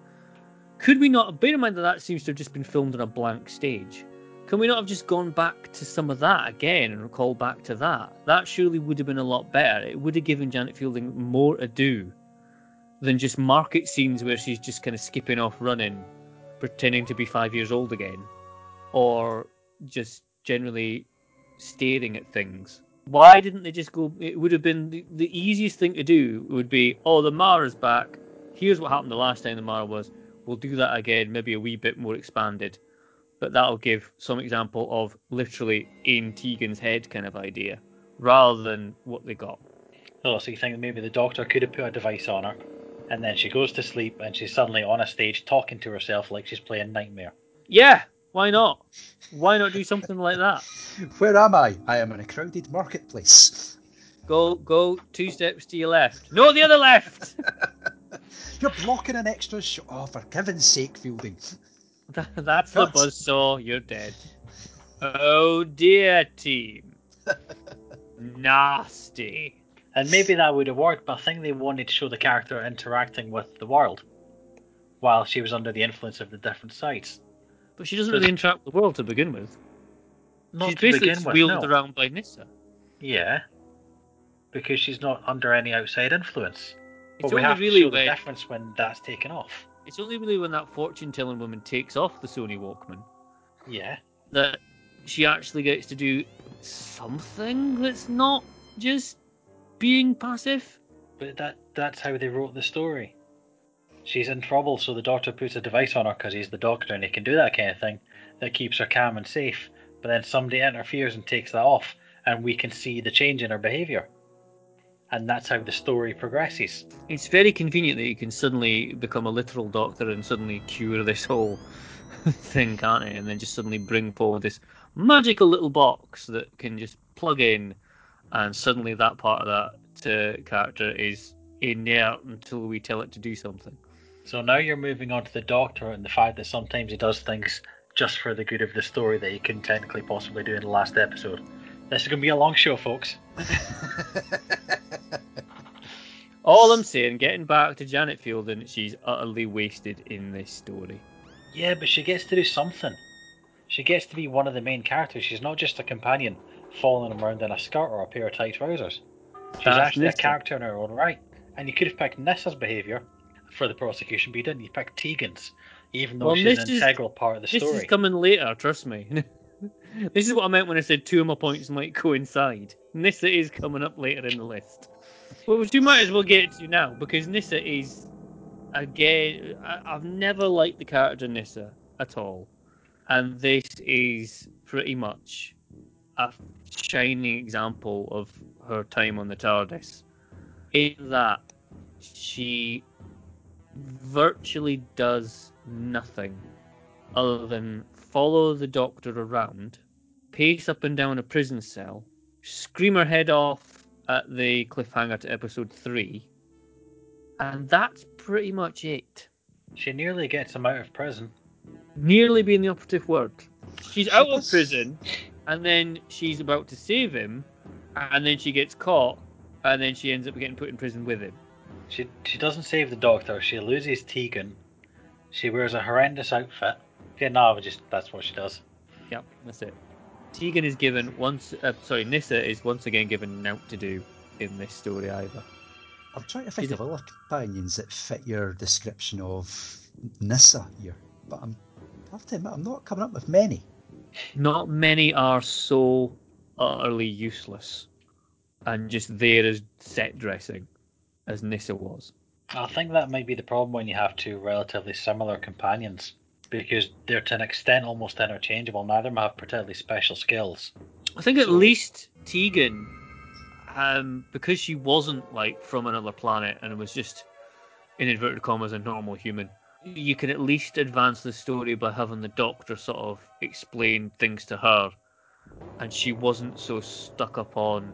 Could we not, bear in mind that that seems to have just been filmed on a blank stage, can we not have just gone back to some of that again and recall back to that? That surely would have been a lot better. It would have given Janet Fielding more ado than just market scenes where she's just kind of skipping off running, pretending to be five years old again, or just generally staring at things. Why didn't they just go? It would have been the, the easiest thing to do. Would be, oh, the Mara's back. Here's what happened the last time the Mara was. We'll do that again, maybe a wee bit more expanded, but that'll give some example of literally in Tegan's head kind of idea, rather than what they got. Oh, so you think maybe the doctor could have put a device on her, and then she goes to sleep, and she's suddenly on a stage talking to herself like she's playing Nightmare. Yeah, why not? Why not do something like that? Where am I? I am in a crowded marketplace. Go, go two steps to your left. No, the other left. You're blocking an extra shot. Oh, for heaven's sake, Fielding. That- That's the Cut. buzzsaw. You're dead. Oh dear, team. Nasty. And maybe that would have worked, but I think they wanted to show the character interacting with the world while she was under the influence of the different sites. But she doesn't really interact with the world to begin with. Not She's basically with, wheeled no. around by Nyssa. Yeah, because she's not under any outside influence. It's But we only have really to show the difference when that's taken off. it's only really when that fortune-telling woman takes off the Sony Walkman Yeah, that she actually gets to do something that's not just being passive. but that that's how they wrote the story. She's in trouble, so the doctor puts a device on her because he's the doctor and he can do that kind of thing that keeps her calm and safe. But then somebody interferes and takes that off, and we can see the change in her behaviour. And that's how the story progresses. It's very convenient that you can suddenly become a literal doctor and suddenly cure this whole thing, can't it? And then just suddenly bring forward this magical little box that can just plug in, and suddenly that part of that uh, character is inert until we tell it to do something. So now you're moving on to the Doctor and the fact that sometimes he does things just for the good of the story that he couldn't technically possibly do in the last episode. This is going to be a long show, folks. All I'm saying, getting back to Janet Fielding, she's utterly wasted in this story. Yeah, but she gets to do something. She gets to be one of the main characters. She's not just a companion following around in a skirt or a pair of tight trousers. She's That's actually a character in her own right. And you could have picked Nyssa's behaviour for the prosecution, but you didn't. You picked Tegan's, even though Well, she's this an is- integral part of the This story. is coming later, trust me. this is what I meant when I said two of my points might coincide. Nyssa is coming up later in the list. Well, which we might as well get to now because Nyssa is again, I, I've never liked the character Nyssa at all, and this is pretty much a shining example of her time on the TARDIS. In that she virtually does nothing other than follow the Doctor around, pace up and down a prison cell, scream her head off at the cliffhanger to episode three, and that's pretty much it. She nearly gets him out of prison. Nearly being the operative word. She's out of prison, and then she's about to save him, and then she gets caught, and then she ends up getting put in prison with him. She she doesn't save the doctor. She loses Tegan. She wears a horrendous outfit. Yeah, no, just that's what she does. Yep, that's it. Tegan is given once. Uh, sorry, Nyssa is once again given nought to do in this story either. I'm trying to think Is of other companions that fit your description of Nyssa here, but I'm, I have to admit, I'm not coming up with many. Not many are so utterly useless and just there as set dressing as Nyssa was. I think that might be the problem when you have two relatively similar companions, because they're to an extent almost interchangeable. Neither of them have particularly special skills. I think at So- least Tegan, um, because she wasn't like from another planet and was just in inverted commas a normal human, you can at least advance the story by having the Doctor sort of explain things to her, and she wasn't so stuck up on,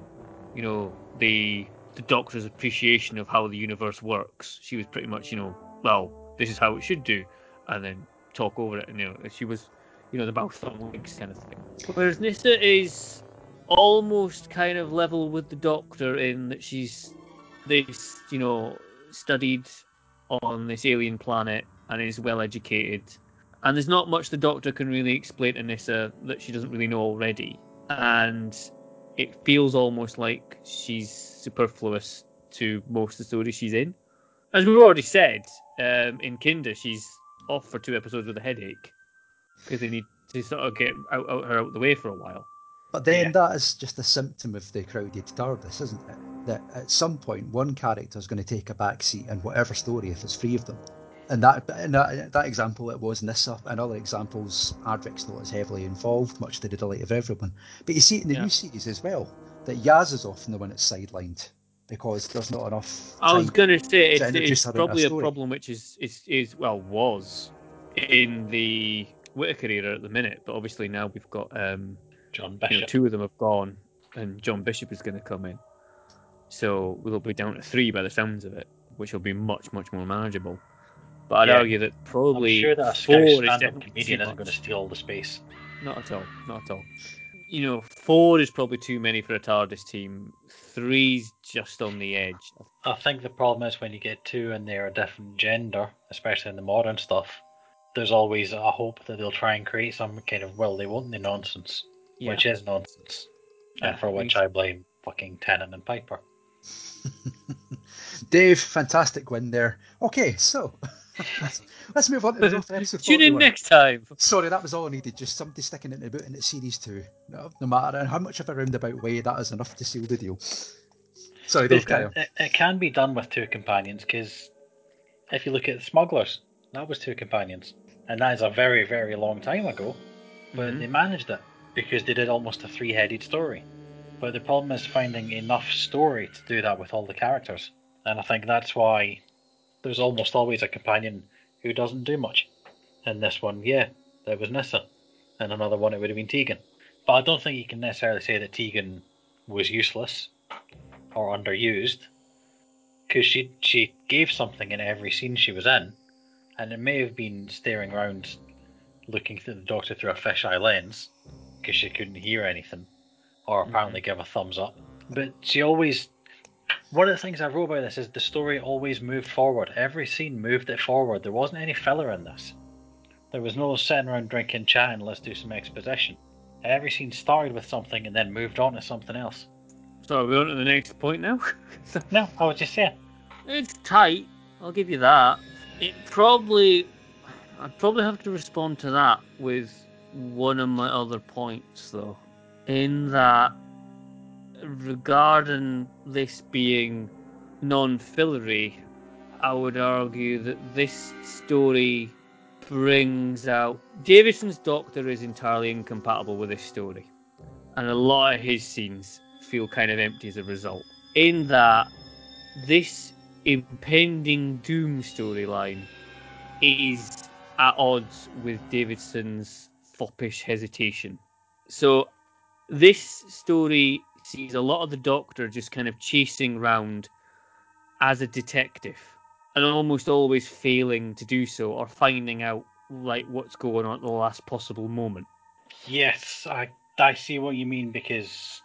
you know, the the Doctor's appreciation of how the universe works. She was pretty much, you know, well, this is how it should do, and then talk over it. And you know, she was, you know, the mouth on kind of thing. Whereas Nyssa is almost kind of level with the Doctor in that she's this, you know, studied on this alien planet and is well educated. And there's not much the Doctor can really explain to Nyssa that she doesn't really know already. And it feels almost like she's superfluous to most of the stories she's in. As we've already said, um, in Kinda, she's off for two episodes with a headache because they need to sort of get out, out her out of the way for a while. But then Yeah. that is just a symptom of the crowded TARDIS, isn't it? That at some point one character is going to take a back seat in whatever story if there's three of them. And that, in that, that example, it was Nyssa. In other examples, Adric's not as heavily involved, much to the delight of everyone. But you see it in the Yeah. new series as well, that Yaz is often the one that's sidelined because there's not enough. I was going to say it's, introduce it's her a probably a problem which is, is is well was in the Whittaker era at the minute, but obviously now we've got um, John you Bishop. know, two of them have gone, and John Bishop is going to come in, so we'll be down to three by the sounds of it, which will be much much more manageable. But I'd Yeah. argue that I'm probably sure that a four Scouse is stand-up definitely comedian too isn't going to steal all the space. Not at all. Not at all. You know, four is probably too many for a TARDIS team. Three's just on the edge. I think the problem is when you get two and they're a different gender, especially in the modern stuff, there's always a hope that they'll try and create some kind of will they won't they nonsense, Yeah. which is nonsense, Yeah, and for which we- I blame fucking Tennant and Piper. Dave, fantastic win there. Okay, so let's, let's move on to the draft episode Tune in next time. Sorry, that was all I needed. Just somebody sticking it in the boot in its series two. No, no matter how much of a roundabout way, that is enough to seal the deal. Sorry, Dave, carry on. It, it can be done with two companions because if you look at the Smugglers, that was two companions, and that is a very very long time ago. But Mhm. they managed it because they did almost a three-headed story. But the problem is finding enough story to do that with all the characters, and I think that's why there's almost always a companion who doesn't do much. In this one, yeah, there was Nyssa, and another one it would have been Tegan. But I don't think you can necessarily say that Tegan was useless or underused because she she gave something in every scene she was in, and it may have been staring around, looking through the doctor through a fisheye lens because she couldn't hear anything, or apparently mm-hmm. give a thumbs up. But she always. One of the things I wrote about this is the story always moved forward. Every scene moved it forward. There wasn't any filler in this. There was no sitting around drinking, chatting, let's do some exposition. Every scene started with something and then moved on to something else. So we're on to the next point now. No, I was just saying. it's tight. I'll give you that. It probably, I'd probably have to respond to that with one of my other points, though. In that, regarding this being non-fillery, I would argue that this story brings out Davison's Doctor is entirely incompatible with this story, and a lot of his scenes feel kind of empty as a result. In that, this impending doom storyline is at odds with Davison's foppish hesitation. So, this story sees a lot of the Doctor just kind of chasing round as a detective and almost always failing to do so or finding out like what's going on at the last possible moment. Yes, I I see what you mean because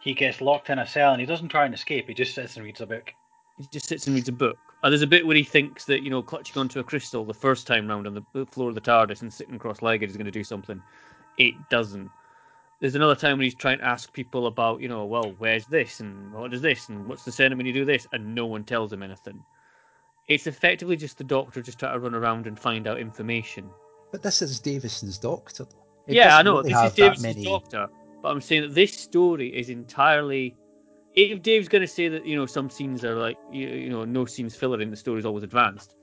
he gets locked in a cell and he doesn't try and escape. He just sits and reads a book. He just sits and reads a book. And there's a bit where he thinks that, you know, clutching onto a crystal the first time round on the floor of the TARDIS and sitting cross legged is going to do something. It doesn't. There's another time when he's trying to ask people about, you know, well, where's this and what is this and what's the sound when you do this, and no one tells him anything. It's effectively just the doctor just trying to run around and find out information. But this is Davison's Doctor. It yeah, I know. really this is Davison's many- doctor, but I'm saying that this story is entirely. If Dave's going to say that you know some scenes are like you, you know no scenes filler in the story is always advanced,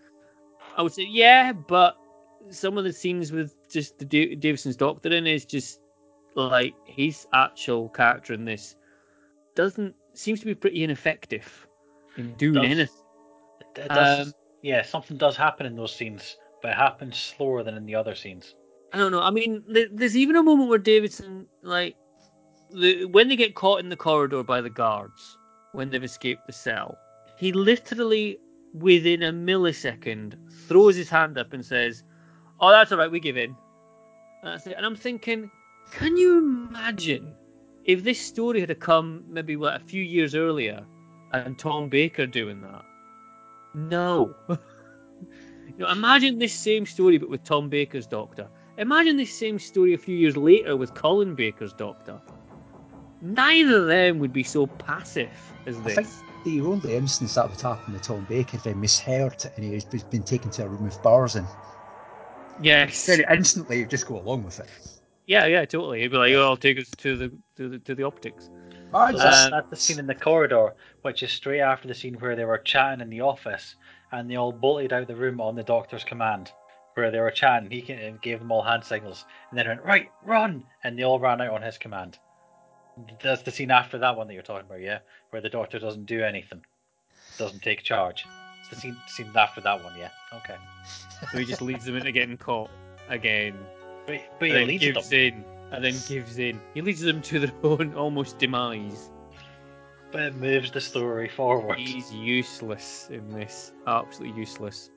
I would say yeah, but some of the scenes with just the Da- Davison's doctor in is just like his actual character in this doesn't seems to be pretty ineffective in doing Does- anything. Does, Um, yeah, something does happen in those scenes, but it happens slower than in the other scenes. I don't know. I mean, there's even a moment where Davison, like, the, when they get caught in the corridor by the guards, when they've escaped the cell, he literally, within a millisecond, throws his hand up and says, "Oh, that's all right. We give in." And that's it. And I'm thinking, can you imagine if this story had come maybe what a few years earlier, and Tom Baker doing that? No. You know, imagine this same story but with Tom Baker's Doctor. Imagine this same story a few years later with Colin Baker's Doctor. Neither of them would be so passive as I think the only instance that would happen with Tom Baker if he misheard and he's been taken to a room with bars in. Yes. Then instantly you just go along with it. Yeah, yeah, totally. He'd be like, "Oh, I'll take us to the to the, to the optics." Ah, So that's, Um, that's the scene in the corridor, which is straight after the scene where they were chatting in the office, and they all bolted out of the room on the doctor's command, where they were chatting. He can- and gave them all hand signals, and then went right, run, and they all ran out on his command. That's the scene after that one that you're talking about, yeah, where the doctor doesn't do anything, doesn't take charge. It's the scene, scene after that one, yeah. Okay, So he just leads them into getting caught again. But, but and he then leads gives them. in, and then gives in. He leads them to their own almost demise. But it moves the story forward. He's useless in this. Absolutely useless.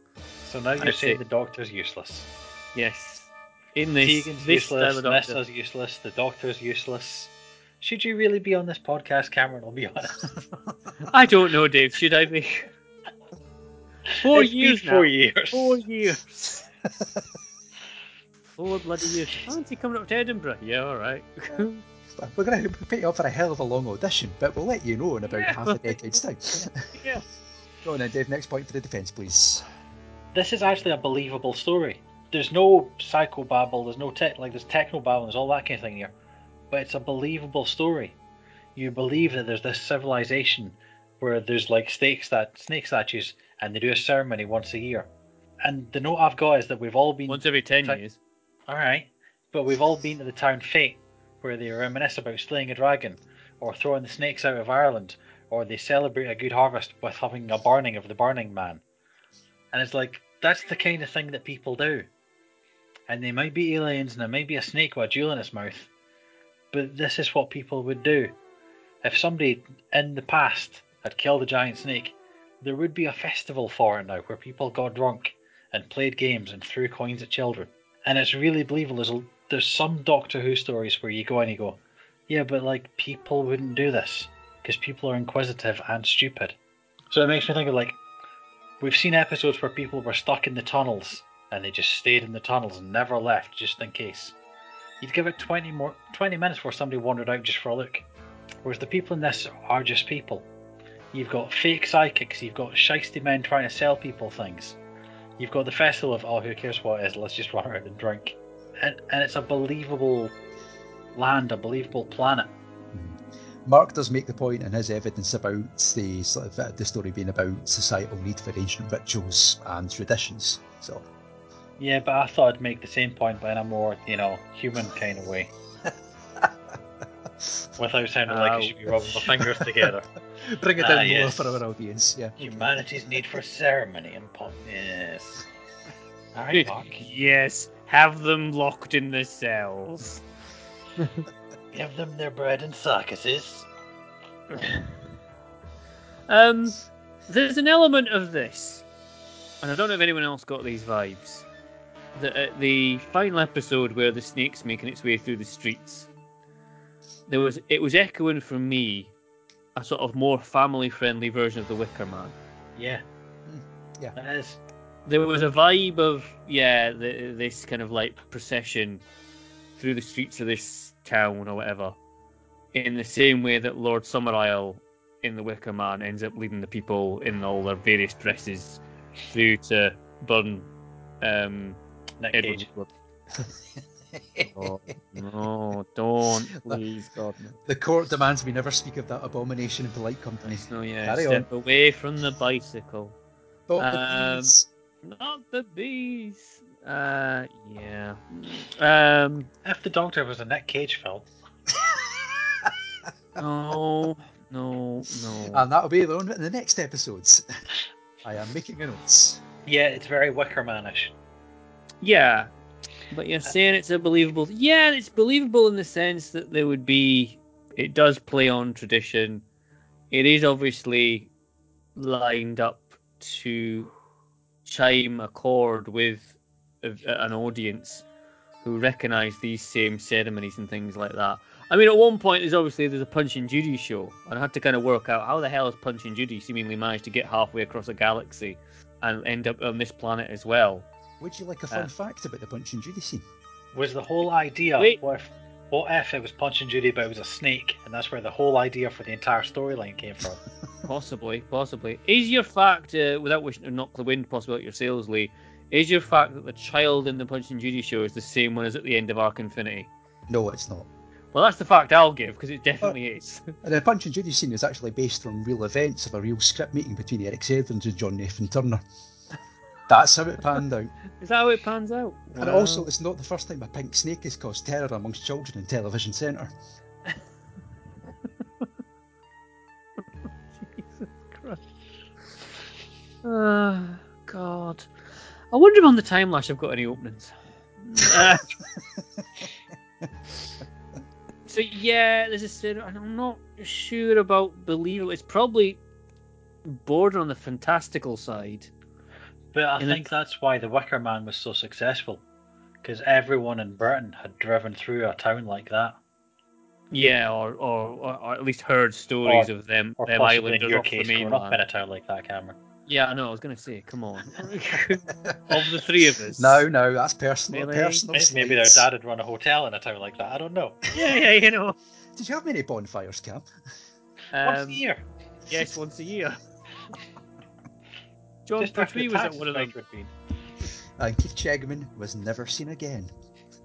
So now you're I'd saying say- the doctor's useless. Yes. In this, Tegan's this style useless, of Doctor. Nissa's useless, the Doctor's useless. Should you really be on this podcast, Cameron? I'll be honest. I don't know, Dave. Should I be? Four It's been years now. four years. Four years. Four bloody years. Fancy coming up to Edinburgh? Yeah, all right. We're going to put you up for a hell of a long audition, but we'll let you know in about Yeah, half a decade's time. yeah. Go on then, Dave. Next point for the defence, please. This is actually a believable story. There's no psychobabble, there's no tech like there's technobabble, there's all that kind of thing here. But it's a believable story. You believe that there's this civilization where there's like snake stat snake statues and they do a ceremony once a year. And the note I've got is that we've all been Once every ten Ti- years. Alright. But we've all been to the town Fate, where they reminisce about slaying a dragon, or throwing the snakes out of Ireland, or they celebrate a good harvest with having a burning of the Burning Man. And it's like, that's the kind of thing that people do. And they might be aliens, and there might be a snake with a jewel in its mouth, but this is what people would do. If somebody in the past had killed a giant snake, there would be a festival for it now where people got drunk and played games and threw coins at children. And it's really believable. There's, there's some Doctor Who stories where you go and you go, yeah, but like people wouldn't do this because people are inquisitive and stupid. So it makes me think of like, we've seen episodes where people were stuck in the tunnels and they just stayed in the tunnels and never left just in case. You'd give it 20 more 20 minutes before somebody wandered out just for a look. Whereas the people in this are just people. You've got fake psychics, you've got shisty men trying to sell people things. You've got the festival of, oh, who cares what it is, let's just run around and drink. And, and it's a believable land, a believable planet. Mark does make the point in his evidence about the sort of uh, the story being about societal need for ancient rituals and traditions. So Yeah, but I thought I'd make the same point, but in a more, you know, human kind of way. Without sounding like I should be rubbing my fingers together. bring it Ah, down more yes. for our audience. Yeah. Humanity's need for ceremony and pomp. Yes. Alright, Good. Yes, have them locked in the cells. Give them their bread and circuses. Um, there's an element of this, and I don't know if anyone else got these vibes. That at the final episode where the snake's making its way through the streets, there was it was echoing from me a sort of more family-friendly version of the Wicker Man. Yeah. yeah. That is. There was a vibe of yeah, the, this kind of like procession through the streets of this town or whatever, in the same way that Lord Summerisle in the Wicker Man ends up leading the people in all their various dresses through to burn um, Nick Edward. Cage. Wood. Oh, no, don't, please, God. No. The court demands we never speak of that abomination in polite company. No, yeah, Carry step away from the bicycle. Not the Um, bees. Not the bees. Uh, yeah. Um, If the Doctor was a Nick Cage film, no, no, no. And that'll be on in the next episodes. I am making a notes. yeah, it's very Wicker Manish. Yeah, but you're saying it's a believable. Yeah, it's believable in the sense that there would be. It does play on tradition. It is obviously lined up to chime a chord with a, an audience who recognise these same ceremonies and things like that. I mean, at one point, there's obviously there's a Punch and Judy show, and I had to kind of work out how the hell has Punch and Judy seemingly managed to get halfway across a galaxy and end up on this planet as well. Would you like a fun Uh, fact about the Punch and Judy scene? Was the whole idea Wait. what if, what if it was Punch and Judy, but it was a snake, and that's where the whole idea for the entire storyline came from? Possibly, possibly. Is your fact, uh, without wishing to knock the wind possibly out your sails, Lee, is your fact that the child in the Punch and Judy show is the same one as at the end of Arc Infinity? No, it's not. Well, that's the fact I'll give, because it definitely is. And the Punch and Judy scene is actually based on real events of a real script meeting between Eric Edmonds and John Nathan Turner. That's how it panned out. is that how it pans out? And Wow. also, it's not the first time a pink snake has caused terror amongst children in Television Centre. Jesus Christ. Oh, God. I wonder if on the time lash I've got any openings. Uh, so yeah, there's a certain, and I'm not sure about believable. It's probably border on the fantastical side. But I And think that's why the Wicker Man was so successful, because everyone in Britain had driven through a town like that, Yeah, or or, or, or at least heard stories Or- of them or them possibly islanders your off the case, growing up in a town like that, Cameron. Yeah, I know. I was going to say, come on. of the three of us. No, no, that's personal. Really? Personal. May- Maybe their dad had run a hotel in a town like that. I don't know. Yeah, yeah, you know. Did you have many bonfires, Cam? Once Um, a year. Yes, once a year. Jon Just Pertwee was at taxes one of them. would be. And Keith Chegwin was never seen again.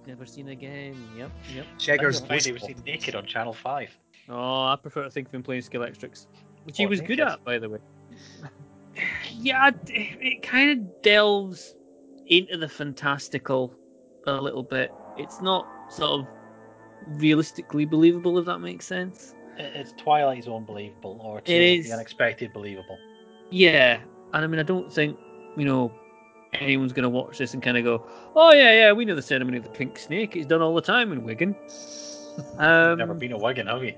Never seen again. Yep, yep. Cheggers Why was was seen naked on Channel 5. Oh, I prefer to think of him playing Skeletrix, which he Or was good at, by the way. yeah, it, it kind of delves into the fantastical a little bit. It's not sort of realistically believable, if that makes sense. It's Twilight Zone believable, or It Tales of is. the Unexpected believable. Yeah, and I mean, I don't think you know anyone's going to watch this and kind of go, "Oh yeah, yeah, we know the ceremony of the pink snake. It's done all the time in Wigan." Um, Never been a Wigan, have you?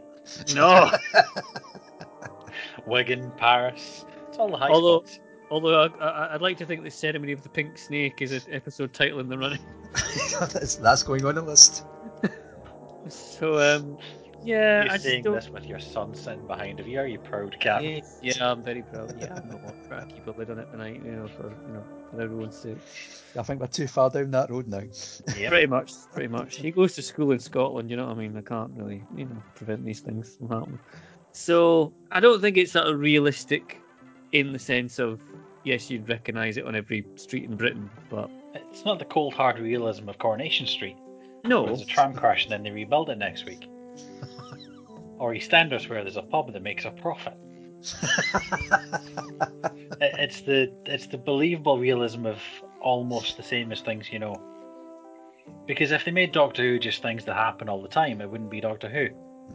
No. Wigan, Paris. It's all the high Although- spots. Although I, I, I'd like to think the ceremony of the pink snake is an episode title in the running. that's, that's going on the list. So um, yeah, You're I just saying don't. this with your son sitting behind of you. Are you proud, Cap? Yeah, yeah, I'm very proud. Yeah, I'm not trying to keep a lid on it tonight, you know, for you know, for everyone's sake. I think we're too far down that road now. Yeah. Pretty much, pretty much. He goes to school in Scotland, you know what I mean? I can't really, you know, prevent these things from happening. So I don't think it's sort of realistic in the sense of yes, you'd recognise it on every street in Britain, but It's not the cold hard realism of Coronation Street. no, There's a tram crash and then they rebuild it next week. or EastEnders where there's a pub that makes a profit. It's the it's the believable realism of almost the same as things you know. Because if they made Doctor Who just things that happen all the time, it wouldn't be Doctor Who.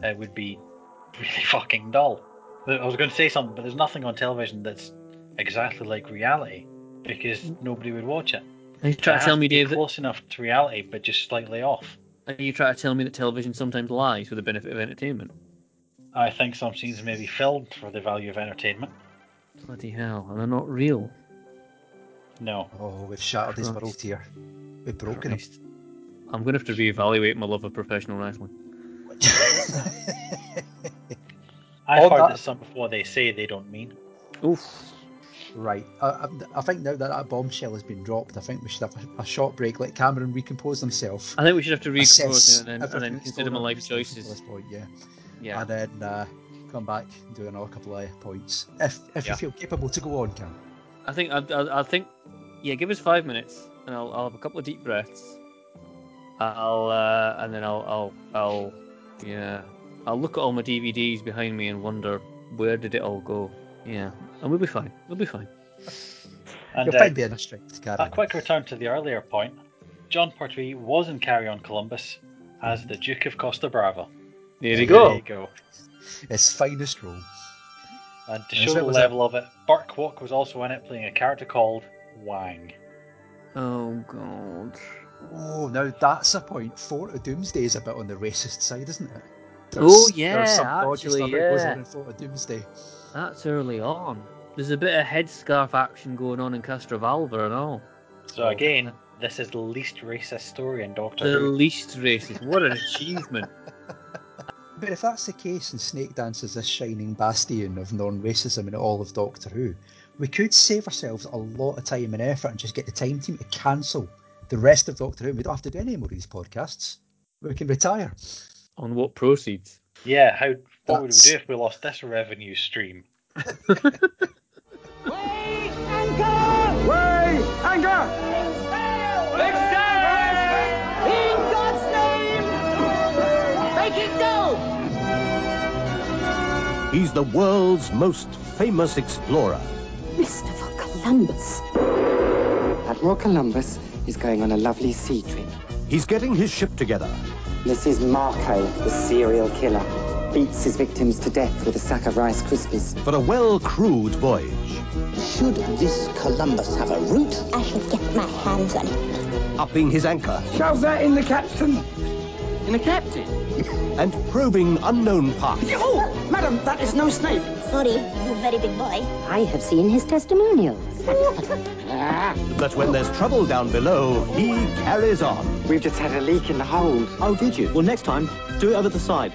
It would be really fucking dull. I was going to say something, but there's nothing on television that's exactly like reality because nobody would watch it. Are you It trying to tell me, be Dave, that, close enough to reality, but just slightly off. are you trying to tell me that television sometimes lies for the benefit of entertainment? I think some scenes may be filmed for the value of entertainment. Bloody hell, and they're not real. No. Oh, we've shattered his Christ. world here. We've broken him. Christ. I'm going to have to reevaluate my love of professional wrestling. I've On heard that- that some of what they say they don't mean. Oof. right. I, I, I think now that that bombshell has been dropped, I think we should have a, a short break, let Cameron recompose himself. I think we should have to assess recompose it and then, and then consider my on life at this choices. point, yeah. Yeah. And then uh, come back and do another couple of points. If if Yeah. you feel capable to go on, Cam. I think I, I, I think yeah, give us five minutes and I'll, I'll have a couple of deep breaths. I'll uh, and then I'll I'll I'll yeah I'll look at all my DVDs behind me and wonder where did it all go. Yeah, and we'll be fine. We'll be fine. And You'll uh, find being a strength, a quick return to the earlier point. Jon Pertwee was in Carry On Columbus as the Duke of Costa Brava. There There you go. you go. His finest role. And to Yes, show the was a- level of it, Burt Kwouk was also in it playing a character called Wang. Oh god. Oh, now that's a point. Four to Doomsday is a bit on the racist side, isn't it? Oh, there's yeah, some dodgy actually, stuff that goes yeah. in Four to Doomsday. That's early on. There's a bit of headscarf action going on in Castrovalva and all. So again, this is the least racist story in Doctor The Who. least racist. What an achievement. But if that's the case and Snakedance is this shining bastion of non-racism in all of Doctor Who, we could save ourselves a lot of time and effort and just get the time team to cancel the rest of Doctor Who. We don't have to do any more of these podcasts. We can retire. On what proceeds? Yeah, how what would we do if we lost this revenue stream? Way! Anchor! In God's name! Make it go! He's the world's most famous explorer. Christopher Columbus. Admiral Columbus is going on a lovely sea trip. He's getting his ship together. This is Marco, the serial killer. Beats his victims to death with a sack of Rice Krispies. For a well-crewed voyage. Should this Columbus have a route, I should get my hands on it. Upping his anchor Shove that in the capstan. In a captain? and probing unknown parts. Oh, madam, that is no snake. Sorry, you very big boy. I have seen his testimonials. But when there's trouble down below, he carries on. We've just had a leak in the hold. Oh, did you? Well, next time, do it over the side.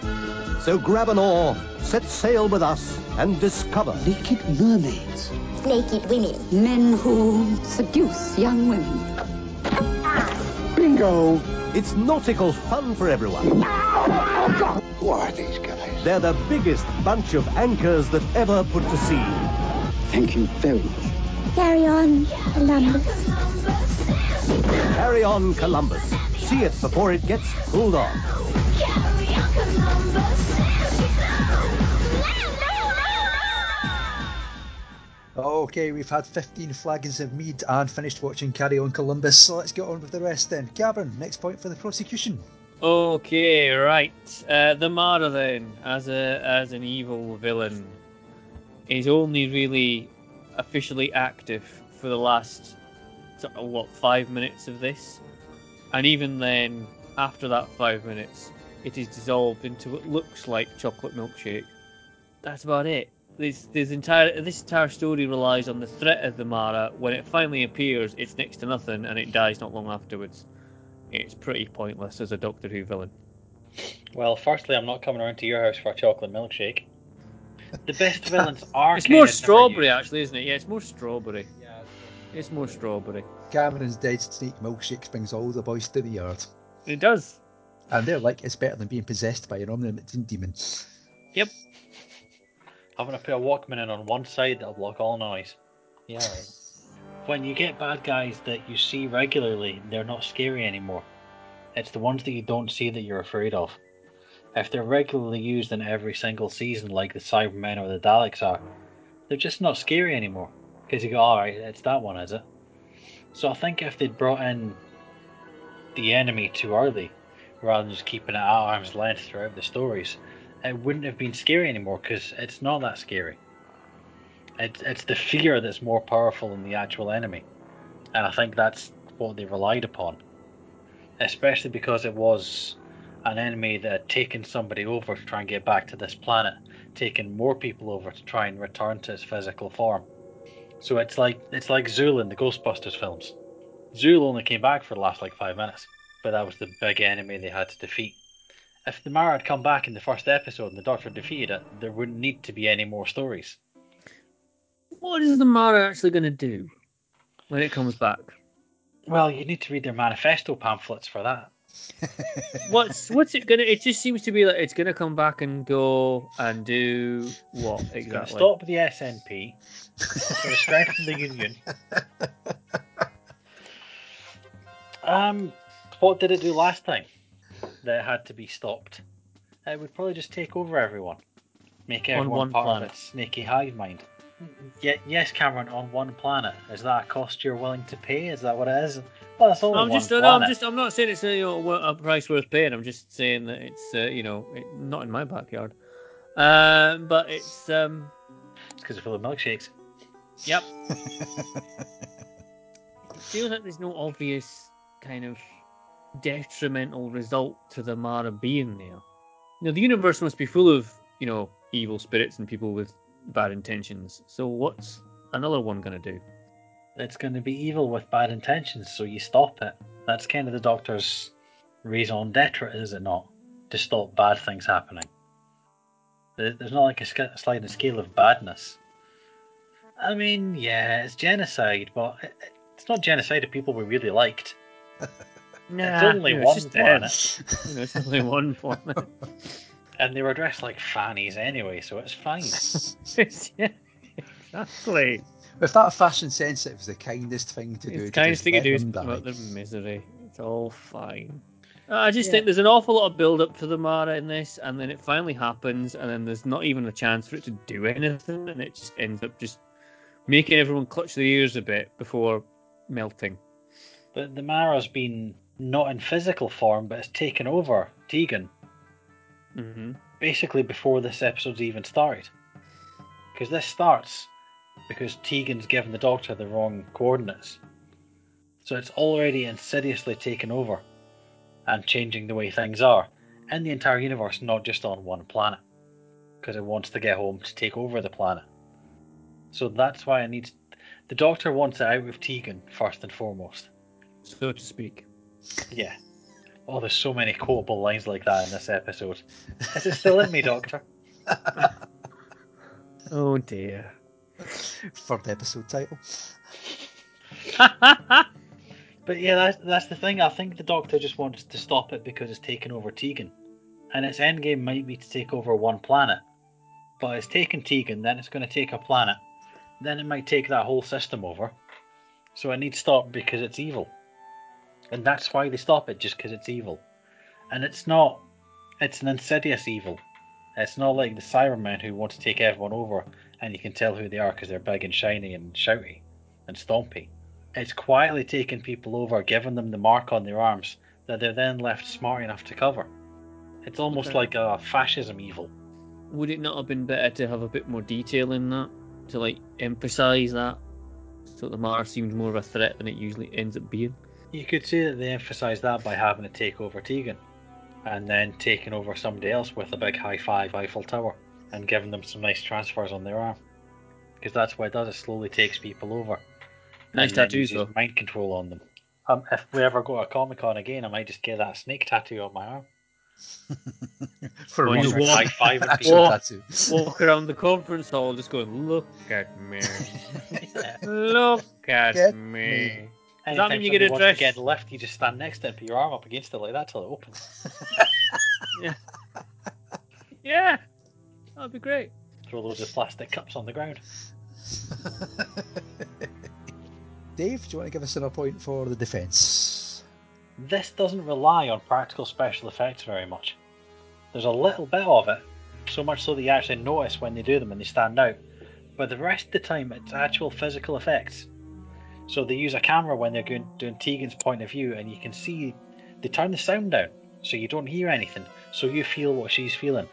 So grab an oar, set sail with us, and discover. Naked mermaids. Naked women. Men who seduce young women. Ah. Bingo! It's nautical fun for everyone. Who are these guys? They're the biggest bunch of anchors that ever put to sea. Thank you very much. Carry on, Columbus. Carry on, Columbus. See it before it gets pulled off. Okay, we've had 15 flagons of mead and finished watching Carry On Columbus, so let's get on with the rest then. Gavin, next point for the prosecution. Okay, right. Uh, the Mara then, as a as an evil villain, is only really officially active for the last sort of, what five minutes of this, and even then, after that five minutes, it is dissolved into what looks like chocolate milkshake. That's about it. This this entire this entire story relies on the threat of the Mara. When it finally appears, it's next to nothing, and it dies not long afterwards. It's pretty pointless as a Doctor Who villain. Well, firstly, I'm not coming around to your house for a chocolate milkshake. The best villains are. It's more strawberry, actually, isn't it? Yeah, it's more strawberry. Yeah, It's more strawberry. Cameron's Dead Snake Milkshake brings all the boys to the yard. It does. And they're like, it's better than being possessed by an omnipotent demon. Yep. I'm gonna put a Walkman in on one side that'll block all noise. Yeah. when you get bad guys that you see regularly, they're not scary anymore. It's the ones that you don't see that you're afraid of. if they're regularly used in every single season, like the Cybermen or the Daleks are, they're just not scary anymore. Because you go, all right, it's that one, is it? So I think if they'd brought in the enemy too early, rather than just keeping it at arm's length throughout the stories, it wouldn't have been scary anymore. Because it's not that scary. It's it's the fear that's more powerful than the actual enemy, and I think that's what they relied upon. Especially because it was an enemy that had taken somebody over to try and get back to this planet, taken more people over to try and return to its physical form. So it's like it's like Zuul in the Ghostbusters films. Zuul only came back for the last like five minutes, but that was the big enemy they had to defeat. If the Mara had come back in the first episode and the Doctor defeated it, there wouldn't need to be any more stories. What is the Mara actually going to do when it comes back? Well, you need to read their manifesto pamphlets for that. What's what's it gonna? It just seems to be like it's gonna come back and go and do what It's going to exactly? stop the SNP, it's going to strengthen the Union. Um, what did it do last time that had to be stopped? It would probably just take over everyone, make On everyone one part planet. of its snaky hive mind. Yeah, yes, Cameron, on one planet. Is that a cost you're willing to pay? Is that what it is? Well, it's only I'm one just, no. I'm just, I'm not saying it's a, you know, a price worth paying. I'm just saying that it's, uh, you know, it, not in my backyard. Uh, but it's, um, It's because it's full of milkshakes. yep. it feels like there's no obvious kind of detrimental result to the Mara being there. You know, the universe must be full of, you know, evil spirits and people with bad intentions. So what's another one gonna do? It's going to be evil with bad intentions, so you stop it. That's kind of the Doctor's raison d'etre, is it not? To stop bad things happening. There's not like a sliding scale of badness. I mean, yeah, it's genocide, but it- it- it's not genocide of people we really liked. Nah, it's only you know, one just planet. them. You know, it's only one planet. And they were dressed like fannies anyway, so it's fine. yeah, exactly. If that fashion sensitive is the kindest thing to do, It's to kind thing to do is them about die. their misery. It's all fine. Uh, I just Yeah. think there's an awful lot of build up for the Mara in this, and then it finally happens, and then there's not even a chance for it to do anything, and it just ends up just making everyone clutch their ears a bit before melting. But the Mara's been not in physical form, but it's taken over Tegan Mm-hmm. basically before this episode's even started. Because this starts because Tegan's given the Doctor the wrong coordinates. So it's already insidiously taken over and changing the way things are in the entire universe, not just on one planet. Because it wants to get home to take over the planet. So that's why it needs. The Doctor wants it out of Tegan first and foremost. So to speak. Yeah. Oh, there's so many quotable lines like that in this episode. Is it still in me, Doctor? Oh dear. Third episode title. But yeah, that's, that's the thing. I think the Doctor just wants to stop it because it's taken over Tegan. And its endgame might be to take over one planet. But it's taken Tegan, then it's going to take a planet. Then it might take that whole system over. So it needs stop because it's evil. And that's why they stop it, just because it's evil. And it's not. It's an insidious evil. It's not like the Cybermen who want to take everyone over, and you can tell who they are because they're big and shiny and shouty and stompy. It's quietly taking people over, giving them the mark on their arms that they're then left smart enough to cover. It's almost Okay. like a fascism evil. Would it not have been better to have a bit more detail in that? To like emphasise that? So the Mara seems more of a threat than it usually ends up being. You could say that they emphasise that by having to take over Tegan, and then taking over somebody else with a big high five Eiffel Tower, and giving them some nice transfers on their arm. Because that's what it does, it slowly takes people over. Nice and tattoos, uses though. Mind control on them. Um, if we ever go to Comic Con again, I might just get that snake tattoo on my arm. For Well, you walk- high-fiving actual. Walk- Walk around the conference hall just going, look at me. Yeah. Look at Get me. me. Does that Anytime mean you get somebody a wants dress? to get a lift, you just stand next to it put your arm up against it like that till it opens. Yeah. That'd be great. Throw loads of plastic cups on the ground. Dave, do you want to give us another point for the defence? This doesn't rely on practical special effects very much. There's a little bit of it, so much so that you actually notice when they do them and they stand out. But the rest of the time, it's actual physical effects. So they use a camera when they're going, doing Tegan's point of view, and you can see they turn the sound down so you don't hear anything, so you feel what she's feeling.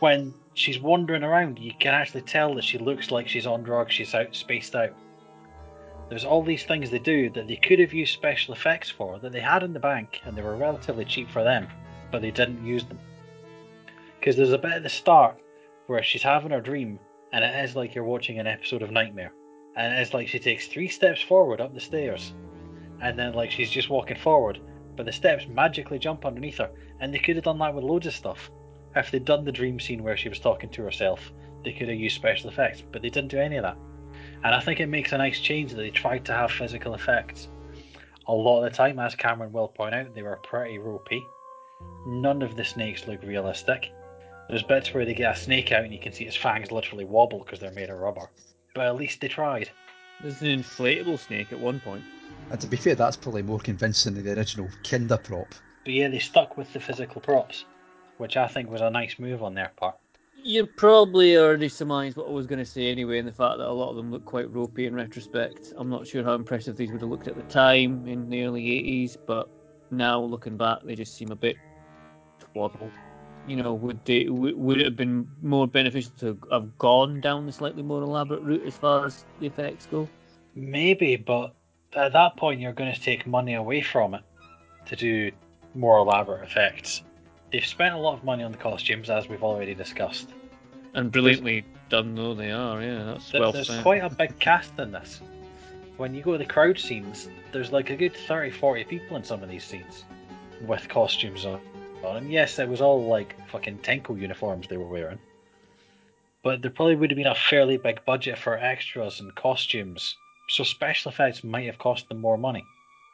When she's wandering around, you can actually tell that she looks like she's on drugs, she's out spaced out. There's all these things they do that they could have used special effects for, that they had in the bank, and they were relatively cheap for them, but they didn't use them. Because there's a bit at the start where she's having her dream, and it is like you're watching an episode of Nightmare. And it's like she takes three steps forward up the stairs, and then like she's just walking forward, but the steps magically jump underneath her. And they could have done that with loads of stuff. If they'd done the dream scene where she was talking to herself, they could have used special effects, but they didn't do any of that. And I think it makes a nice change that they tried to have physical effects. A lot of the time, as Cameron will point out, they were pretty ropey. None of the snakes look realistic. There's bits where they get a snake out and you can see its fangs literally wobble because they're made of rubber. But at least they tried. There's an inflatable snake at one point. And to be fair, that's probably more convincing than the original Kinda prop. But yeah, they stuck with the physical props, which I think was a nice move on their part. You probably already surmised what I was going to say anyway, in the fact that a lot of them look quite ropey in retrospect. I'm not sure how impressive these would have looked at the time in the early 80s, but now looking back, they just seem a bit twaddle. You know, would they would, would it have been more beneficial to have gone down the slightly more elaborate route as far as the effects go? Maybe, but at that point, you're going to take money away from it to do more elaborate effects. They've spent a lot of money on the costumes, as we've already discussed. And brilliantly done though they are, yeah, that's Th- well there's spent. quite a big cast in this. When you go to the crowd scenes, there's like a good 30 40 people in some of these scenes with costumes on. And yes, it was all like fucking Tenko uniforms they were wearing. But there probably would have been a fairly big budget for extras and costumes, so special effects might have cost them more money.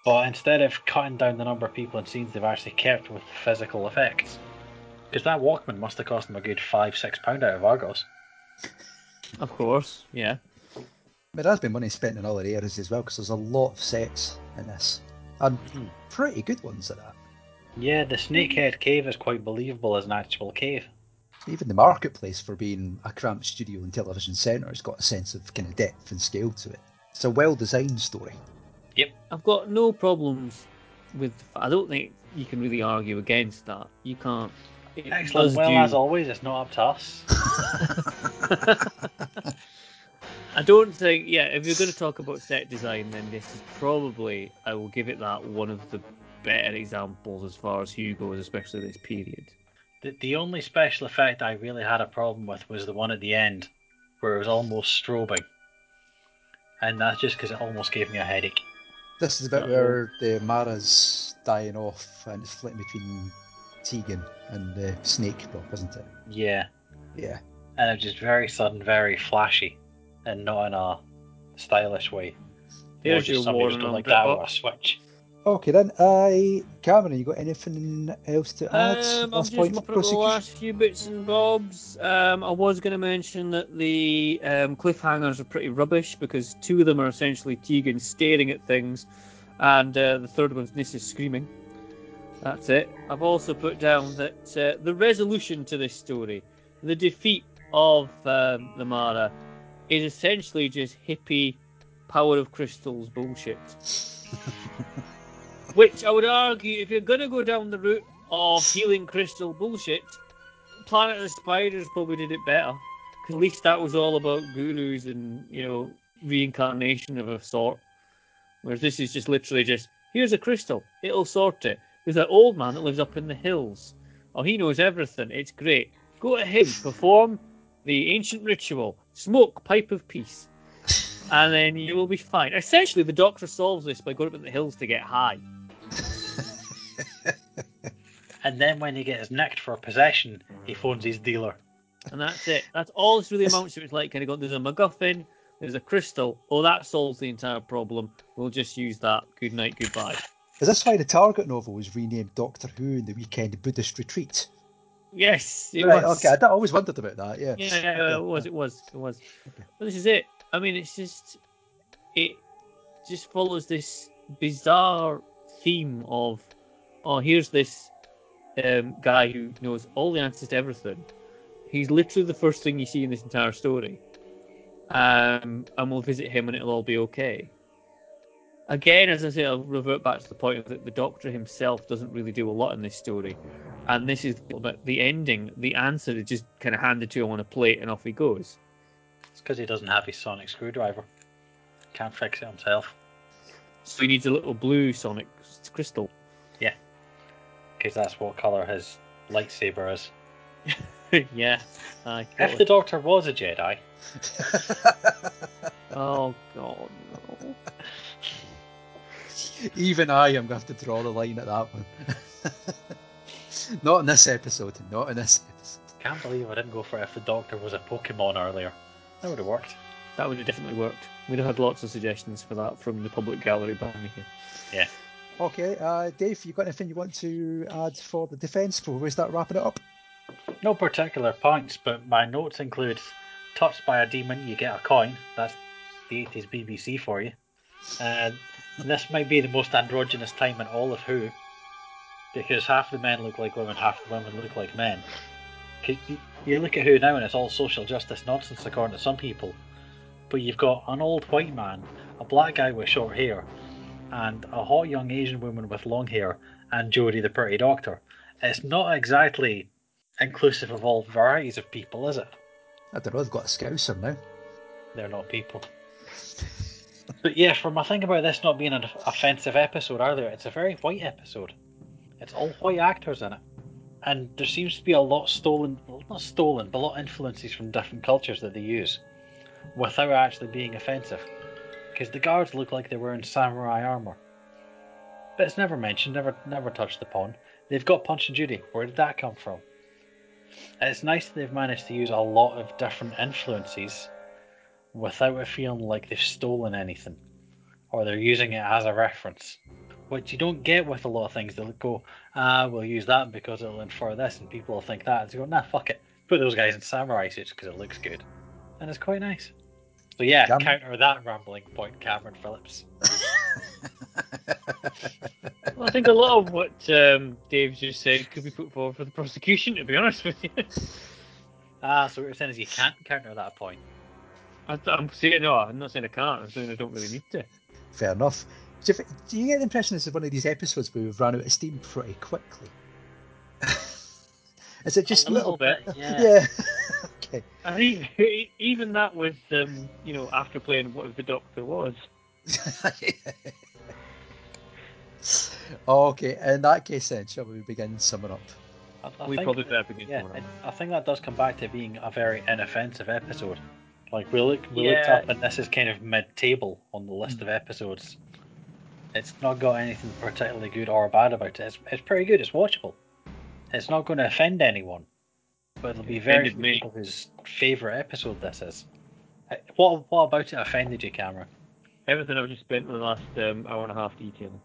But instead of cutting down the number of people in scenes, they've actually kept with physical effects. Because that Walkman must have cost them a good five, six pound out of Argos. Of course, yeah. But there's been money spent in other areas as well, because there's a lot of sets in this. And hmm. pretty good ones at that. Yeah, the Snakehead Cave is quite believable as an actual cave. Even the marketplace, for being a cramped studio and television centre, has got a sense of kind of depth and scale to it. It's a well designed story. Yep. I've got no problems with. I don't think you can really argue against that. You can't. it Excellent. Well, do- as always, it's not up to us. I don't think. Yeah, if you're going to talk about set design, then this is probably. I will give it that one of the better examples as far as Hugo goes, especially this period. The, the only special effect I really had a problem with was the one at the end, where it was almost strobing. And that's just because it almost gave me a headache. This is the bit where the Mara's dying off and it's flipping between Tegan and the snake prop, isn't it? Yeah. Yeah. And it was just very sudden, very flashy, and not in a stylish way. More There's just your somebody just warning go on like that with Britpop. a switch. Okay then, I Cameron, you got anything else to add? Um, I'm just point mopping for up the last few bits and bobs. Um, I was going to mention that the um, cliffhangers are pretty rubbish because two of them are essentially Tegan staring at things, and uh, the third one's Nyssa screaming. That's it. I've also put down that uh, the resolution to this story, the defeat of um, the Mara, is essentially just hippie power of crystals bullshit. Which I would argue, if you're going to go down the route of healing crystal bullshit, Planet of the Spiders probably did it better. 'Cause at least that was all about gurus and, you know, reincarnation of a sort. Whereas this is just literally just, here's a crystal, it'll sort it. There's that old man that lives up in the hills. Oh, he knows everything, it's great. Go to him, perform the ancient ritual, smoke pipe of peace, and then you will be fine. Essentially, the doctor solves this by going up in the hills to get high. And then when he gets nicked for possession, he phones his dealer. And that's it. That's all this really amounts to. It's like kind of going, there's a MacGuffin, there's a crystal. Oh, that solves the entire problem. We'll just use that. Good night, goodbye. Is this why the Target novel was renamed Doctor Who in the Weekend Buddhist Retreat? Yes, it right, was. okay, I always wondered about that, yeah. Yeah, yeah, it was, it was, it was. But this is it. I mean, it's just, it just follows this bizarre theme of, oh, here's this um, guy who knows all the answers to everything. He's literally the first thing you see in this entire story. Um, and we'll visit him and it'll all be okay. Again, as I say, I'll revert back to the point that the Doctor himself doesn't really do a lot in this story. And this is about the ending, the answer is just kind of handed to him on a plate and off he goes. It's because he doesn't have his sonic screwdriver. Can't fix it himself. So he needs a little blue sonic crystal. Yeah. Because that's what colour his lightsaber is. yeah. Aye, If the Doctor was a Jedi, Oh god, no. Even I am going to have to draw the line at that one. not in this episode. Not in this episode. can't believe I didn't go for it if the Doctor was a Pokemon earlier. That would have worked. That would have definitely worked. We'd have had lots of suggestions for that from the public gallery behind me here. Yeah. Okay, uh, Dave, you got anything you want to add for the defence before we start wrapping it up? No particular points, but my notes include touched by a demon, you get a coin. That's the 80s BBC for you. And this might be the most androgynous time in all of Who, because half the men look like women, half the women look like men. You look at Who now, and it's all social justice nonsense according to some people. But you've got an old white man, a black guy with short hair, and a hot young Asian woman with long hair, and Jodie the pretty doctor. It's not exactly inclusive of all varieties of people, is it? I don't know, they've got a scouser now. They're not people. but yeah, for my thing about this not being an offensive episode earlier, it's a very white episode. It's all white actors in it. And there seems to be a lot stolen, well, not stolen, but a lot of influences from different cultures that they use without actually being offensive. Because the guards look like they're wearing samurai armour. But it's never mentioned, never never touched upon. They've got Punch and Judy. Where did that come from? And it's nice that they've managed to use a lot of different influences without it feeling like they've stolen anything or they're using it as a reference. Which you don't get with a lot of things. They'll go, ah, we'll use that because it'll infer this, and people will think that. And they go, nah, fuck it. Put those guys in samurai suits because it looks good. And it's quite nice. So yeah, Cam- counter that rambling point, Cameron Phillips. Well, I think a lot of what um, Dave just said could be put forward for the prosecution, to be honest with you. Ah, so what you're saying is you can't counter that point. I, I'm saying, no, I'm not saying I can't, I'm saying I don't really need to. Fair enough. Do you, do you get the impression this is one of these episodes where we've run out of steam pretty quickly? is it just A little bit, yeah. yeah. okay. I think e- even that was, um, you know, after playing What If the Doctor Was. okay, in that case then, shall we begin summing up? I, I We think- probably better begin Yeah, tomorrow. it, I think that does come back to being a very inoffensive episode. Like we look, we looked up, and this is kind of mid-table on the list of episodes. It's not got anything particularly good or bad about it. It's, it's pretty good. It's watchable. It's not going to offend anyone, but it'll be very offended few me. people whose favorite episode this is. Uh, What what about it offended you, Cameron? Everything I've just spent the last um, hour and a half detailing.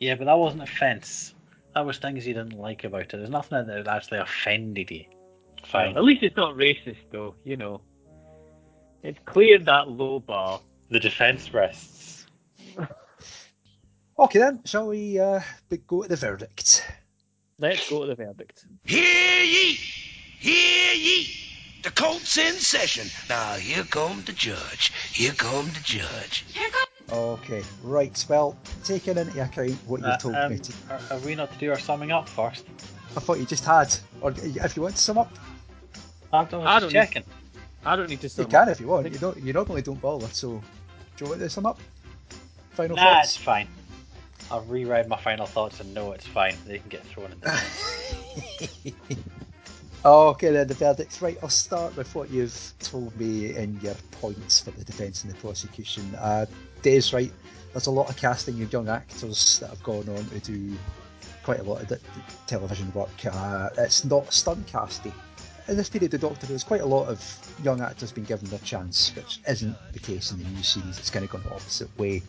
Yeah, but that wasn't offence. That was things you didn't like about it. There's nothing that actually offended you. Fine. At least it's not racist, though, you know. It's cleared that low bar. The defence rests. Okay then, shall we uh, go to the verdict? Let's go to the verdict. Hear ye! Hear ye! The court's in session. Now here come the judge. Here come the judge. Okay, right. Well, taking into account what you've Uh, told um, me, to, are, are we not to do our summing up first? I thought you just had. Or if you want to sum up, I'm just I don't checking. I don't need to sum up. you can up. if you want. You don't. You normally don't bother. So, do you want to sum up? Final Nah, it's thoughts. fine. I'll reread my final thoughts and no, it's fine. They can get thrown in the okay then, the verdicts. Right, I'll start with what you've told me in your points for the defence and the prosecution. Uh, Dave's right. There's a lot of casting of young actors that have gone on to do quite a lot of di- television work. Uh, it's not stunt casting. In this period of Doctor Who, there's quite a lot of young actors being given their chance, which isn't the case in the new series. It's kind of gone the opposite way.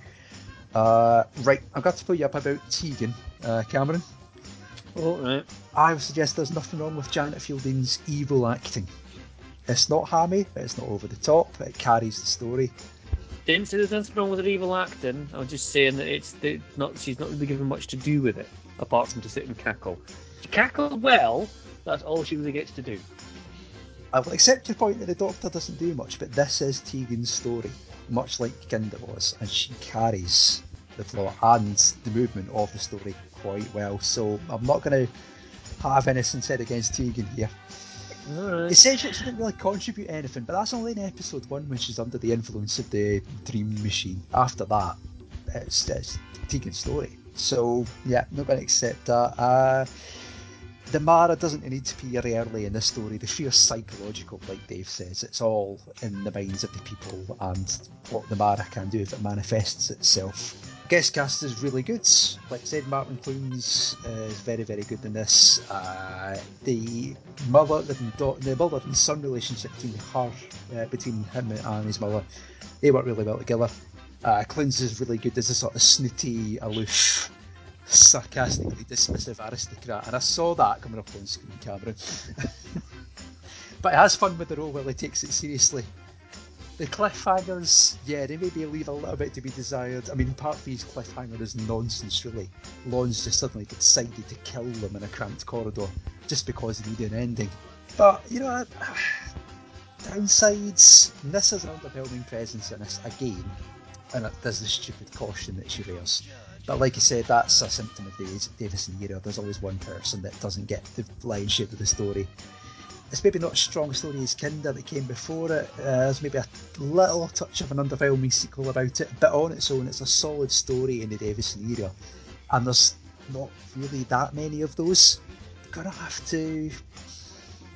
Uh, right, I've got to pull you up about Tegan, uh, Cameron. Oh, right. I would suggest there's nothing wrong with Janet Fielding's evil acting. It's not hammy, it's not over the top, it carries the story. Didn't say there's nothing wrong with her evil acting. I was just saying that it's it's not. She's not really given much to do with it, apart from to sit and cackle. She cackled well, that's all she really gets to do. I will accept your point that the Doctor doesn't do much, but this is Tegan's story, much like Kinda was, and she carries the plot and the movement of the story quite well. So I'm not going to have anything said against Tegan here. Alright. Essentially, she didn't really contribute anything, but that's only in episode one when she's under the influence of the dream machine. After that, it's, it's Tegan's story. So, yeah, not going to accept that. Uh, the Mara doesn't need to be early in the story. The fear's psychological, like Dave says. It's all in the minds of the people and what the Mara can do if it manifests itself. Guest cast is really good. Like I said, Martin Clunes uh, is very, very good in this. Uh, the mother and da- the mother and son relationship between her, uh, between him and his mother, they work really well together. Uh, Clunes is really good as a sort of snooty, aloof, sarcastically dismissive aristocrat, and I saw that coming up on screen, Cameron. but it has fun with the role while he takes it seriously. The cliffhangers, yeah, they maybe leave a little bit to be desired. I mean, part of these cliffhanger is nonsense, really. Lon's just suddenly decided to kill them in a cramped corridor just because he needed an ending. But, you know, downsides, this is an underwhelming presence in this again, and does the stupid caution that she wears. But like I said, that's a symptom of the Davison era. There's always one person that doesn't get the lion's share of the story. It's maybe not as strong a story as Kinda that came before it. Uh, there's maybe a little touch of an underwhelming sequel about it, but on its own, it's a solid story in the Davison era, and there's not really that many of those. You're gonna have to,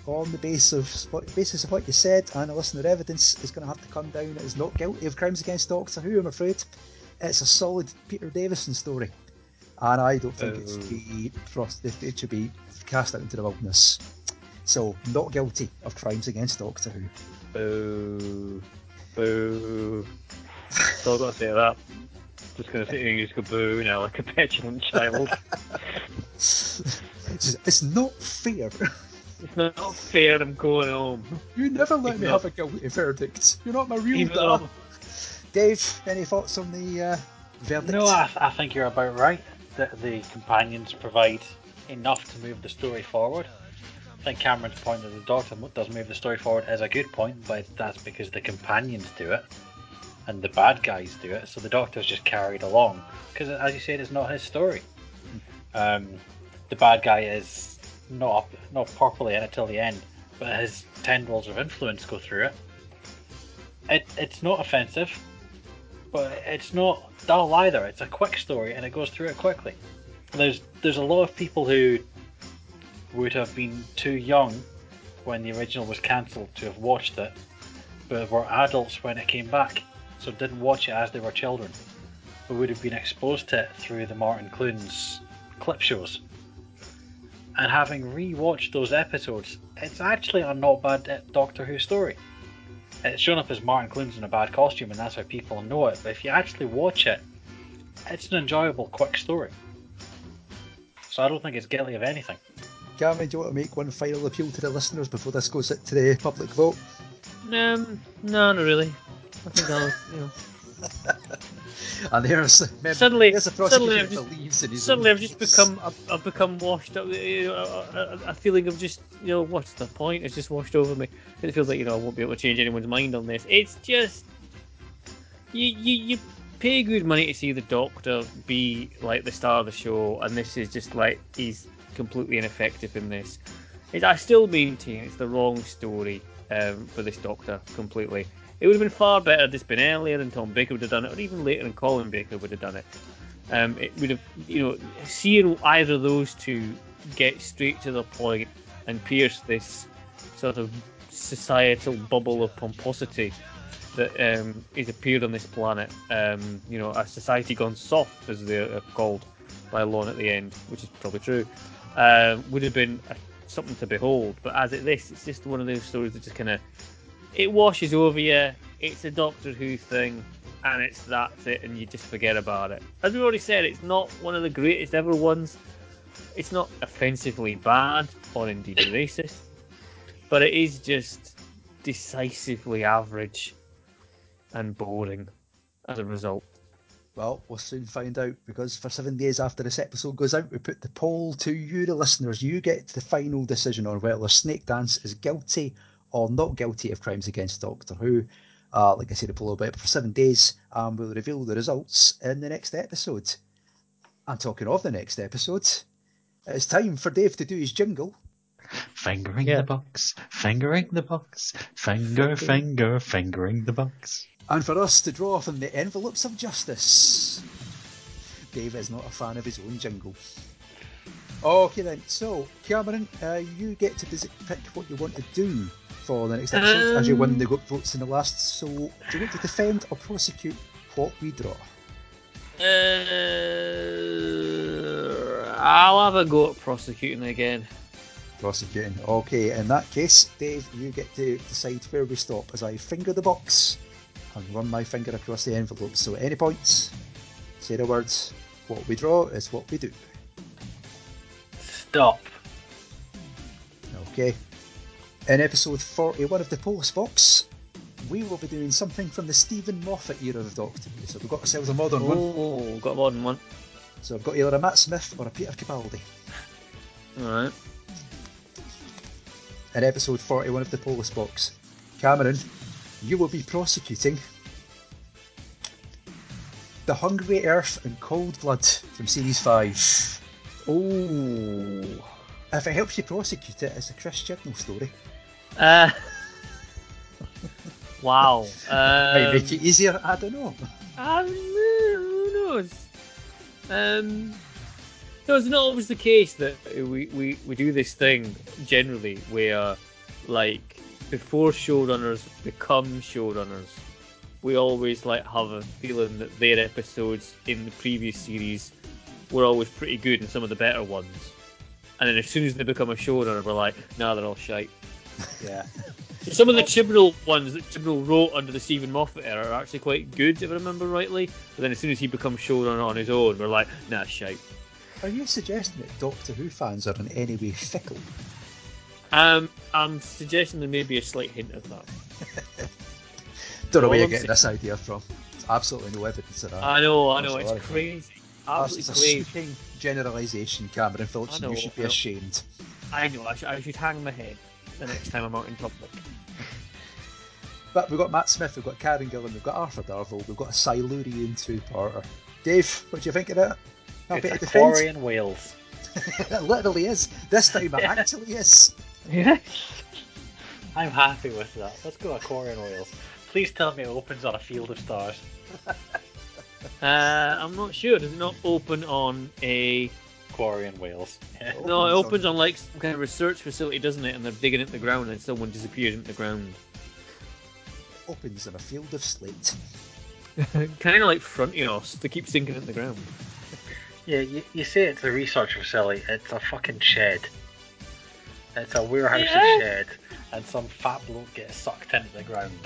on the basis of what, basis of what you said and the listener evidence, is gonna have to come down as not guilty of crimes against Doctor Who. I'm afraid it's a solid Peter Davison story, and I don't think it should oh. be thrust. It should be cast out into the wilderness. So, not guilty of crimes against Doctor Who. Boo. Boo. Still got to say that. Just gonna sit here and just go boo now like a petulant child. It's, it's not fair. It's not fair, I'm going home. You never let Even me have a guilty verdict. You're not my real Even dad. though- Dave, any thoughts on the uh, verdict? No, I, I think you're about right. That the companions provide enough to move the story forward. I think Cameron's point that the Doctor does move the story forward is a good point, but that's because the companions do it and the bad guys do it. So the Doctor's just carried along because, as you said, it's not his story. Um, the bad guy is not not properly in it till the end, but his tendrils of influence go through it. It it's not offensive, but it's not dull either. It's a quick story and it goes through it quickly. There's there's a lot of people who would have been too young when the original was cancelled to have watched it, but were adults when it came back, so didn't watch it as they were children, but would have been exposed to it through the Martin Clunes clip shows. And having re-watched those episodes, it's actually a not bad Doctor Who story. It's shown up as Martin Clunes in a bad costume, and that's how people know it. But if you actually watch it, it's an enjoyable, quick story. So I don't think it's guilty of anything. Cameron, do you want to make one final appeal to the listeners before this goes to the public vote? Um, no, not really. I think I'll, you know. And there's Suddenly, there's a suddenly, I've just, believes in his suddenly I've just become, I've, I've become washed up. You know, a, a, a feeling of just, you know, what's the point? It's just washed over me. It feels like, you know, I won't be able to change anyone's mind on this. It's just, you, you, you pay good money to see the Doctor be like the star of the show, and this is just like he's completely ineffective in this. It, I still maintain it's the wrong story um, for this Doctor completely. It would have been far better if this been earlier and Tom Baker would have done it, or even later and Colin Baker would have done it. Um, it would have, you know, seeing either of those two get straight to the point and pierce this sort of societal bubble of pomposity that um, is appeared on this planet. Um, you know, a society gone soft, as they're called by Lon at the end, which is probably true, um, would have been a, something to behold. But as it this, it's just one of those stories that just kind of it washes over you. It's a Doctor Who thing, and it's that's it, and you just forget about it. As we already said, it's not one of the greatest ever ones. It's not offensively bad or indeed racist, but it is just decisively average and boring as a result. Well, we'll soon find out because for seven days after this episode goes out, we put the poll to you, the listeners. You get the final decision on whether Snakedance is guilty or not guilty of crimes against Doctor Who. Uh, like I said, a poll will be up for seven days, and we'll reveal the results in the next episode. And talking of the next episode, it's time for Dave to do his jingle. Fingering the box, fingering the box, finger, finger, fingering the box. And for us to draw from the envelopes of justice. Dave is not a fan of his own jingle. Okay then, so Cameron, uh, you get to pick what you want to do for the next episode as you won the votes in the last. So, do you want to defend or prosecute what we draw? Uh, I'll have a go at prosecuting again. Prosecuting. Okay, in that case, Dave, you get to decide where we stop as I finger the box and run my finger across the envelope. So, at any points, say the words. What we draw is what we do. Stop. Okay. In episode 41 eh, of the Polis Box, we will be doing something from the Steven Moffat era of Doctor Who. So we've got ourselves a modern one. Oh, got a modern one. So I've got either a Matt Smith or a Peter Capaldi. Alright. In episode 41 eh, of the Polis Box, Cameron, you will be prosecuting The Hungry Earth and Cold Blood from Series 5. Oh. If it helps you prosecute it, it's a Chris Chibnall story. Uh, wow. Might make Um, it easier, I don't know. Um, who knows? Um, no, it's not always the case that we, we, we do this thing generally where, like, before showrunners become showrunners, we always like have a feeling that their episodes in the previous series were always pretty good and some of the better ones. And then as soon as they become a showrunner, we're like, nah, they're all shite. Yeah. Some of the Chibnall ones that Chibnall wrote under the Steven Moffat era are actually quite good, if I remember rightly. But then as soon as he becomes showrunner on his own, we're like, nah, shite. Are you suggesting that Doctor Who fans are in any way fickle? Um, I'm suggesting there may be a slight hint of that. Don't know where you're getting this idea from. There's absolutely no evidence of that. I know, I know, it's crazy. That's Absolutely it's a crazy. sweeping generalisation, Cameron Phillips. I know, you should be I ashamed. I know, I should, I should hang my head the next time I'm out in public. But we've got Matt Smith, we've got Karen Gillan, we've got Arthur Darvill, we've got a Silurian two-parter. Dave, what do you think of that? Happy to It's a defend? quarry in Wales. it literally is. This time it actually is. Yeah. I'm happy with that. Let's go a quarry in Wales. Please tell me it opens on a field of stars. Uh, I'm not sure. Does it not open on a. Quarry in Wales. No, it opens on like some kind of research facility, doesn't it? And they're digging into the ground and someone disappears into the ground. Opens in a field of slate. kind of like Frontios. They keep sinking into the ground. Yeah, you, you say it's a research facility. It's a fucking shed. It's a warehouse Yeah. shed, and some fat bloke gets sucked into the ground.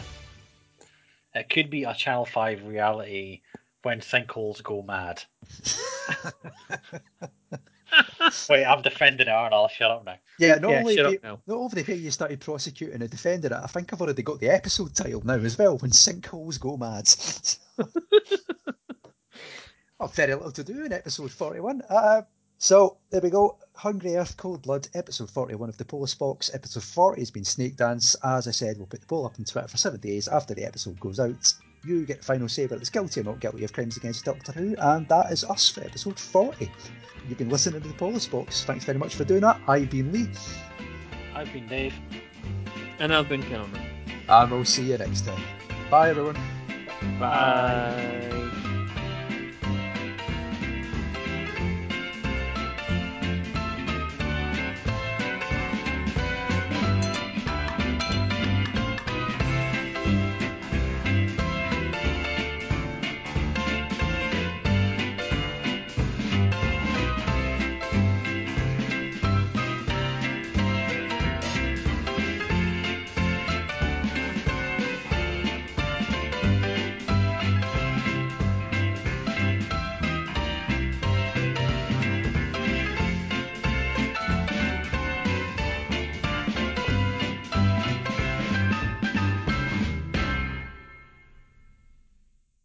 It could be a Channel 5 reality when sinkholes go mad. Wait, I'm defending it, aren't I? I'll shut up now. Yeah, not Yeah, only shut have up you, now. not only have you started prosecuting and defending it, I think I've already got the episode title now as well. When sinkholes go mad. oh, very little to do in episode forty-one. Uh, so there we go. Hungry Earth, Cold Blood, episode forty-one of the Polis Box. Episode forty has been Snakedance. As I said, we'll put the poll up on Twitter for seven days after the episode goes out. You get the final say whether it's guilty or not guilty of crimes against Doctor Who, and that is us for episode forty. You've been listening to the Polis Box. Thanks very much for doing that. I've been Lee. I've been Dave. And I've been Cameron. And we'll see you next time. Bye, everyone. Bye.